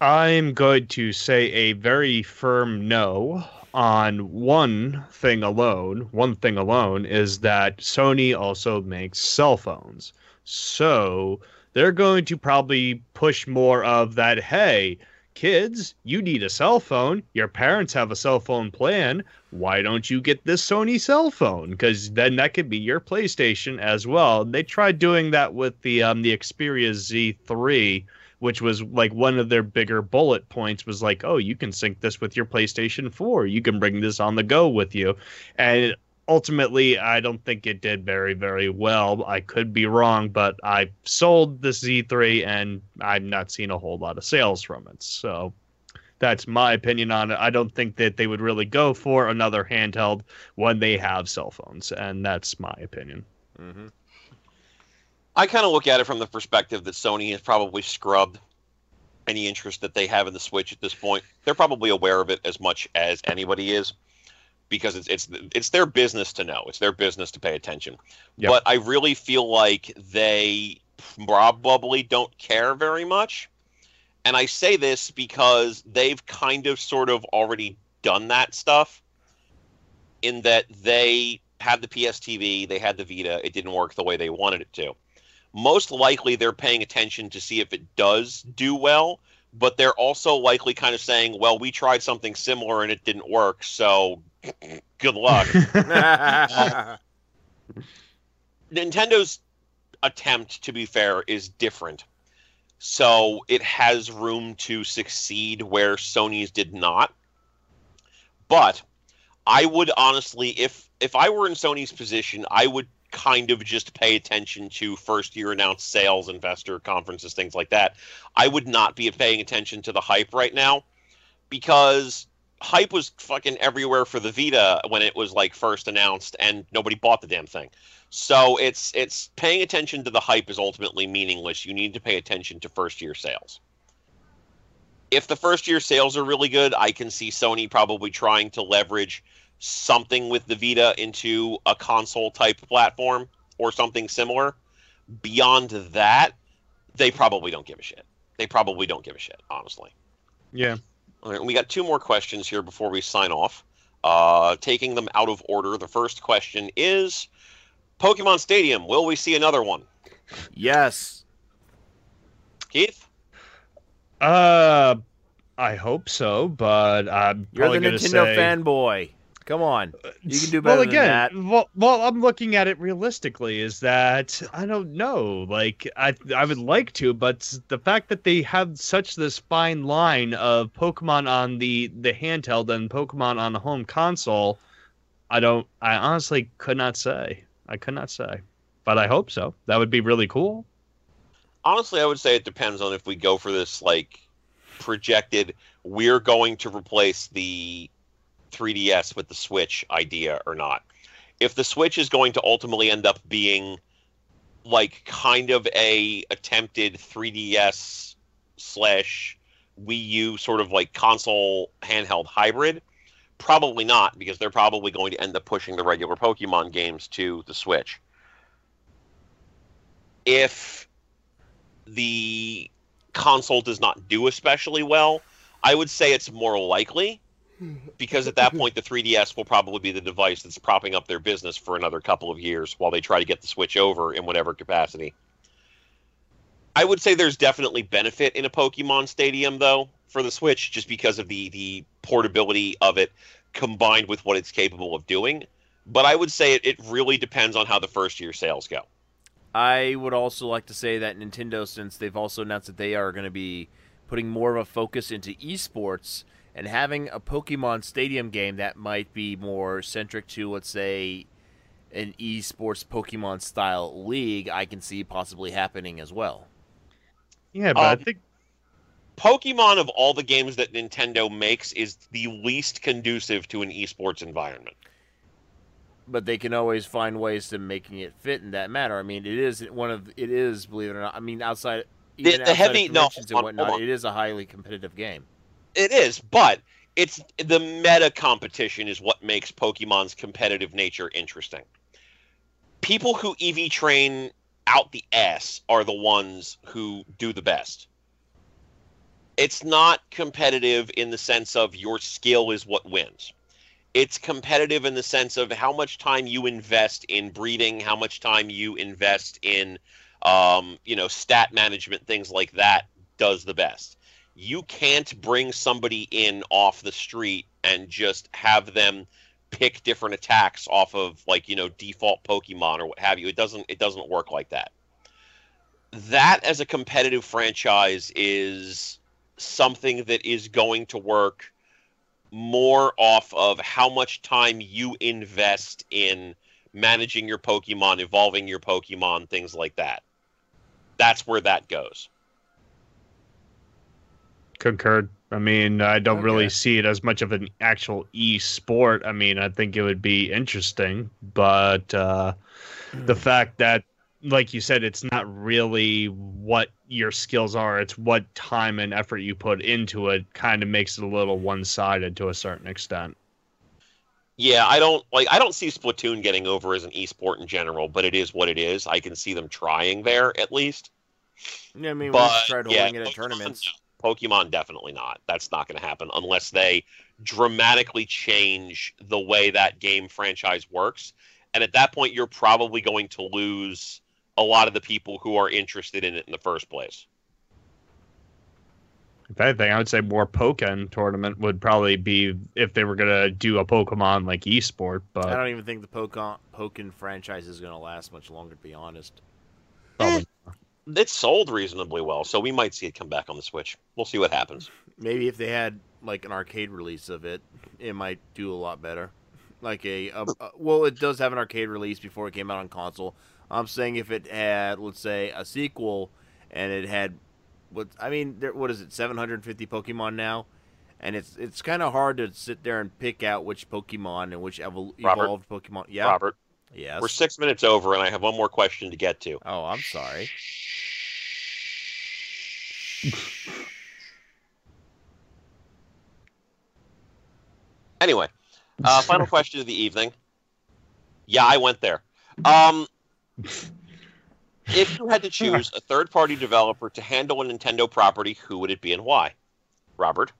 I'm going to say a very firm no on one thing alone. One thing alone is that Sony also makes cell phones. So they're going to probably push more of that hey, kids, you need a cell phone. Your parents have a cell phone plan. Why don't you get this Sony cell phone? Because then that could be your PlayStation as well. They tried doing that with the um, the Xperia Z3 which was like one of their bigger bullet points was like, oh, you can sync this with your PlayStation 4. You can bring this on the go with you. And ultimately, I don't think it did very, very well. I could be wrong, but I sold the Z3 and I've not seen a whole lot of sales from it. So that's my opinion on it. I don't think that they would really go for another handheld when they have cell phones. And that's my opinion. Mm-hmm. I kind of look at it from the perspective that Sony has probably scrubbed any interest that they have in the Switch at this point. They're probably aware of it as much as anybody is because it's it's it's their business to know. It's their business to pay attention. Yep. But I really feel like they probably don't care very much. And I say this because they've kind of sort of already done that stuff in that they had the PS TV, they had the Vita, it didn't work the way they wanted it to most likely they're paying attention to see if it does do well, but they're also likely kind of saying, well, we tried something similar and it didn't work, so good luck. uh, Nintendo's attempt, to be fair, is different. So it has room to succeed where Sony's did not. But I would honestly, if if I were in Sony's position, I would kind of just pay attention to first year announced sales, investor conferences, things like that. I would not be paying attention to the hype right now because hype was fucking everywhere for the Vita when it was like first announced and nobody bought the damn thing. So it's it's paying attention to the hype is ultimately meaningless. You need to pay attention to first year sales. If the first year sales are really good, I can see Sony probably trying to leverage something with the Vita into a console type platform or something similar. Beyond that, they probably don't give a shit. They probably don't give a shit, honestly. Yeah. All right, we got two more questions here before we sign off. Uh, taking them out of order, the first question is Pokemon Stadium. Will we see another one? Yes. Keith? Uh, I hope so, but I'm You're probably the gonna Nintendo say, fanboy. Come on. You can do better well, than again, that. Well, well, I'm looking at it realistically. Is that I don't know. Like I, I would like to, but the fact that they have such this fine line of Pokemon on the the handheld and Pokemon on the home console, I don't. I honestly could not say. I could not say, but I hope so. That would be really cool. Honestly, I would say it depends on if we go for this like projected we're going to replace the 3DS with the Switch idea or not. If the Switch is going to ultimately end up being like kind of a attempted 3DS slash Wii U sort of like console handheld hybrid, probably not because they're probably going to end up pushing the regular Pokemon games to the Switch. If the console does not do especially well, I would say it's more likely because at that point the 3DS will probably be the device that's propping up their business for another couple of years while they try to get the Switch over in whatever capacity. I would say there's definitely benefit in a Pokemon Stadium though for the Switch just because of the the portability of it combined with what it's capable of doing. But I would say it, it really depends on how the first year sales go. I would also like to say that Nintendo, since they've also announced that they are going to be putting more of a focus into esports and having a Pokemon Stadium game that might be more centric to, let's say, an esports Pokemon style league, I can see possibly happening as well. Yeah, but I Um, think Pokemon of all the games that Nintendo makes is the least conducive to an esports environment. But they can always find ways to making it fit in that matter. I mean, it is one of it is believe it or not. I mean, outside The- even the outside heavy- of no, on, and whatnot, it is a highly competitive game. It is, but it's the meta competition is what makes Pokemon's competitive nature interesting. People who EV train out the ass are the ones who do the best. It's not competitive in the sense of your skill is what wins. It's competitive in the sense of how much time you invest in breeding, how much time you invest in, um, you know, stat management, things like that. Does the best you can't bring somebody in off the street and just have them pick different attacks off of like you know default pokemon or what have you. It doesn't it doesn't work like that. That as a competitive franchise is something that is going to work more off of how much time you invest in managing your pokemon evolving your pokemon things like that. That's where that goes concurred. I mean, I don't really see it as much of an actual e-sport. I mean, I think it would be interesting, but uh, the fact that, like you said, it's not really what your skills are; it's what time and effort you put into it. Kind of makes it a little one-sided to a certain extent. Yeah, I don't like I don't see Splatoon getting over as an esport in general, but it is what it is. I can see them trying there at least. Yeah, I mean, But we've tried yeah, holding it at Pokemon, tournaments. No. Pokemon definitely not. That's not going to happen unless they dramatically change the way that game franchise works. And at that point, you're probably going to lose a lot of the people who are interested in it in the first place. If anything, I would say more Pokken Tournament would probably be if they were gonna do a Pokemon like e-sport. I don't even think the Pokemon Pokken franchise is going to last much longer, to be honest. Probably. It's sold reasonably well, so we might see it come back on the Switch. We'll see what happens. Maybe if they had like an arcade release of it, it might do a lot better. Like a, a, a well, it does have an arcade release before it came out on console. I'm saying if it had, let's say, a sequel, and it had, what I mean, there, what is it, 750 Pokemon now, and it's it's kind of hard to sit there and pick out which Pokemon and which evol- Robert? evolved Pokemon. Yeah, Robert, yes. we're six minutes over, and I have one more question to get to. oh, I'm sorry. Anyway, uh, final question of the evening. Yeah, I went there. Um, if you had to choose a third-party developer to handle a Nintendo property, who would it be and why? Robert.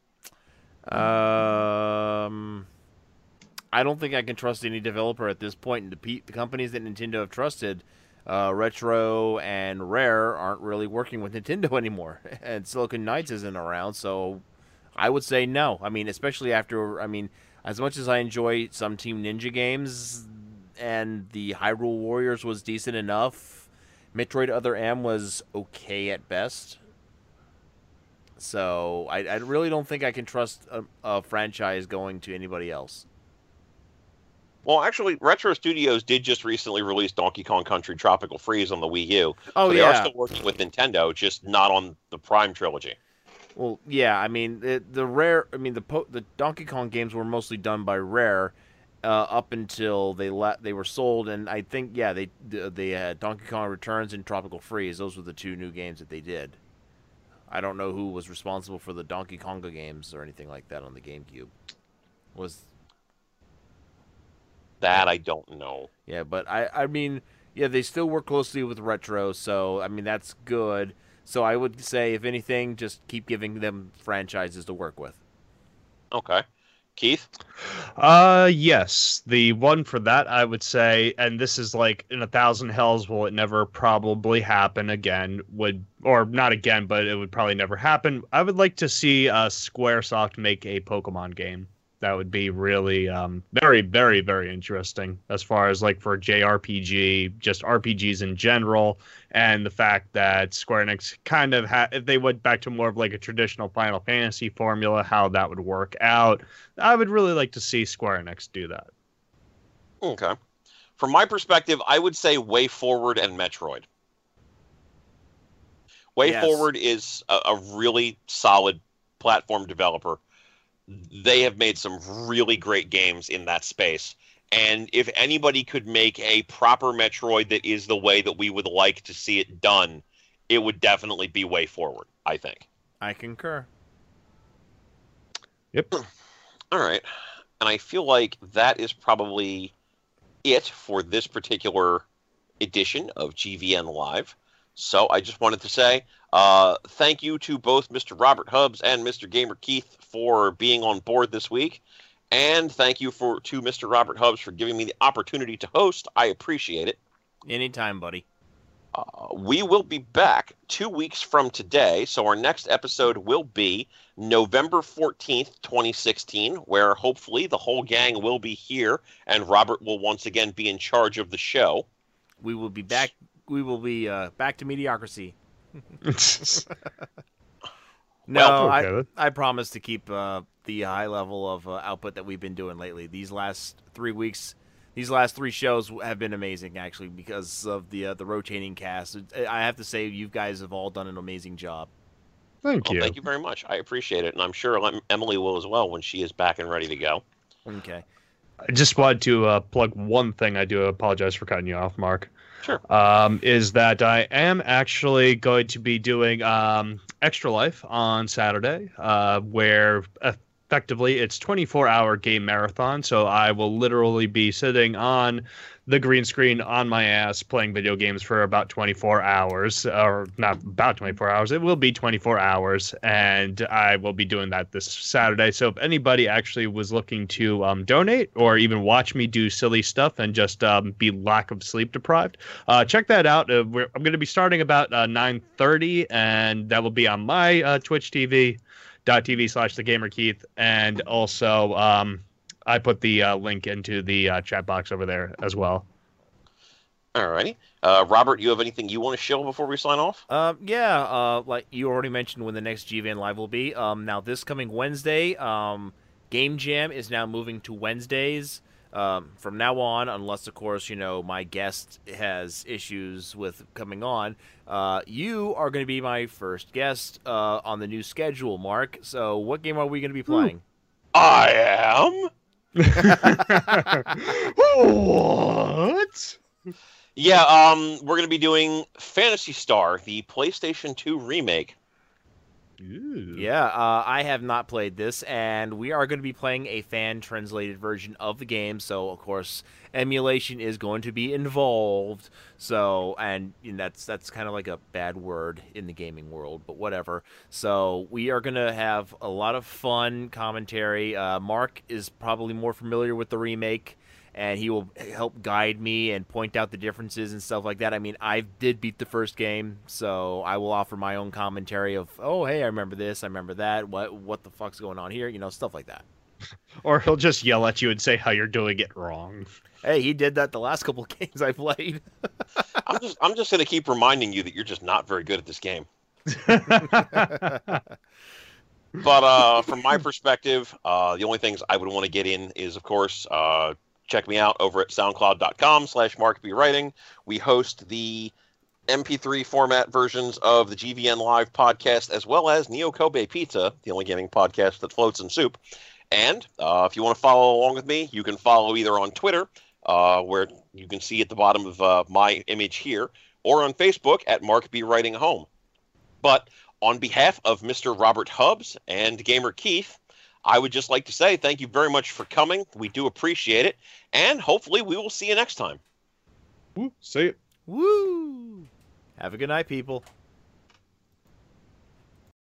Um, I don't think I can trust any developer at this point. And the, pe- the companies that Nintendo have trusted, uh, Retro and Rare, aren't really working with Nintendo anymore. And Silicon Knights isn't around, so I would say no. I mean, especially after, I mean, as much as I enjoy some Team Ninja games, and the Hyrule Warriors was decent enough, Metroid Other M was okay at best. So I, I really don't think I can trust a, a franchise going to anybody else. Well, actually, Retro Studios did just recently release Donkey Kong Country Tropical Freeze on the Wii U. Oh so they yeah. are still working with Nintendo, just not on the Prime trilogy. Well, yeah. I mean, the, the rare. I mean, the po- the Donkey Kong games were mostly done by Rare, uh, up until they let they were sold, and I think yeah, they they had Donkey Kong Returns and Tropical Freeze. Those were the two new games that they did. I don't know who was responsible for the Donkey Konga games or anything like that on the GameCube. Was That I don't know. Yeah, but I I mean, yeah, they still work closely with Retro, so I mean that's good. So I would say if anything, just keep giving them franchises to work with. Okay. Keith? Uh, yes. The one for that, I would say, and this is like in a thousand hells, will it never probably happen again? Would or not again, but it would probably never happen. I would like to see uh, SquareSoft make a Pokemon game. That would be really um, very, very, very interesting as far as like for JRPG, just RPGs in general, and the fact that Square Enix kind of had, if they went back to more of like a traditional Final Fantasy formula, how that would work out. I would really like to see Square Enix do that. Okay. From my perspective, I would say WayForward and Metroid. Way Yes. Forward is a, a really solid platform developer. They have made some really great games in that space. And if anybody could make a proper Metroid that is the way that we would like to see it done, it would definitely be WayForward, I think. I concur. Yep. All right. And I feel like that is probably it for this particular edition of GVN Live. So I just wanted to say uh, thank you to both Mr. Robert Hubbs and Mr. Gamer Keith for being on board this week. And thank you for to Mr. Robert Hubbs for giving me the opportunity to host. I appreciate it. Anytime, buddy. Uh, we will be back two weeks from today. So our next episode will be November 14th, 2016, where hopefully the whole gang will be here and Robert will once again be in charge of the show. We will be back. We will be uh, back to mediocrity. No, Well, I, okay. I promise to keep uh, the high level of uh, output that we've been doing lately. These last three weeks, these last three shows have been amazing, actually, because of the uh, the rotating cast. I have to say, you guys have all done an amazing job. Thank Well, you. thank you very much. I appreciate it. And I'm sure Emily will as well when she is back and ready to go. Okay. I just wanted to uh, plug one thing. I do apologize for cutting you off, Mark. Sure. Um, is that I am actually going to be doing um, Extra Life on Saturday, uh, where effectively it's 24 hour game marathon. So I will literally be sitting on the green screen on my ass playing video games for about 24 hours, or not about 24 hours. It will be 24 hours, and I will be doing that this Saturday. So if anybody actually was looking to um, donate or even watch me do silly stuff and just um, be lack of sleep deprived, uh, check that out. Uh, I'm going to be starting about uh, 9:30, and that will be on my uh, Twitch TV. .tv slash the gamer keith and also um, I put the uh, link into the uh, chat box over there as well. Alrighty. Uh, Robert, you have anything you want to show before we sign off? Um, yeah, uh, like you already mentioned when the next GVN Live will be. Um, now this coming Wednesday, um, Game Jam is now moving to Wednesdays. Um, from now on, unless of course you know my guest has issues with coming on, uh, you are going to be my first guest uh, on the new schedule, Mark. So, what game are we going to be playing? I am. what? Yeah, um, we're going to be doing Phantasy Star, the PlayStation 2 remake. Yeah, uh, I have not played this, and we are going to be playing a fan translated version of the game. So, of course, emulation is going to be involved. So, and that's that's kind of like a bad word in the gaming world, but whatever. So, we are going to have a lot of fun commentary. Uh, Mark is probably more familiar with the remake and he will help guide me and point out the differences and stuff like that. I mean, I did beat the first game, so I will offer my own commentary of, oh, hey, I remember this, I remember that, what what the fuck's going on here, you know, stuff like that. Or he'll just yell at you and say how you're doing it wrong. Hey, he did that the last couple of games I played. I'm just I'm just going to keep reminding you that you're just not very good at this game. But uh, from my perspective, uh, the only things I would want to get in is, of course, uh, check me out over at soundcloud.com slash markbwriting. We host the MP3 format versions of the GVN Live podcast, as well as Neo Kobe Pizza, the only gaming podcast that floats in soup. And uh, if you want to follow along with me, you can follow either on Twitter, uh, where you can see at the bottom of uh, my image here, or on Facebook at Mark B. Writing Home. But on behalf of Mr. Robert Hubbs and Gamer Keith, I would just like to say thank you very much for coming. We do appreciate it. And hopefully, we will see you next time. Ooh, say it. Woo! Have a good night, people.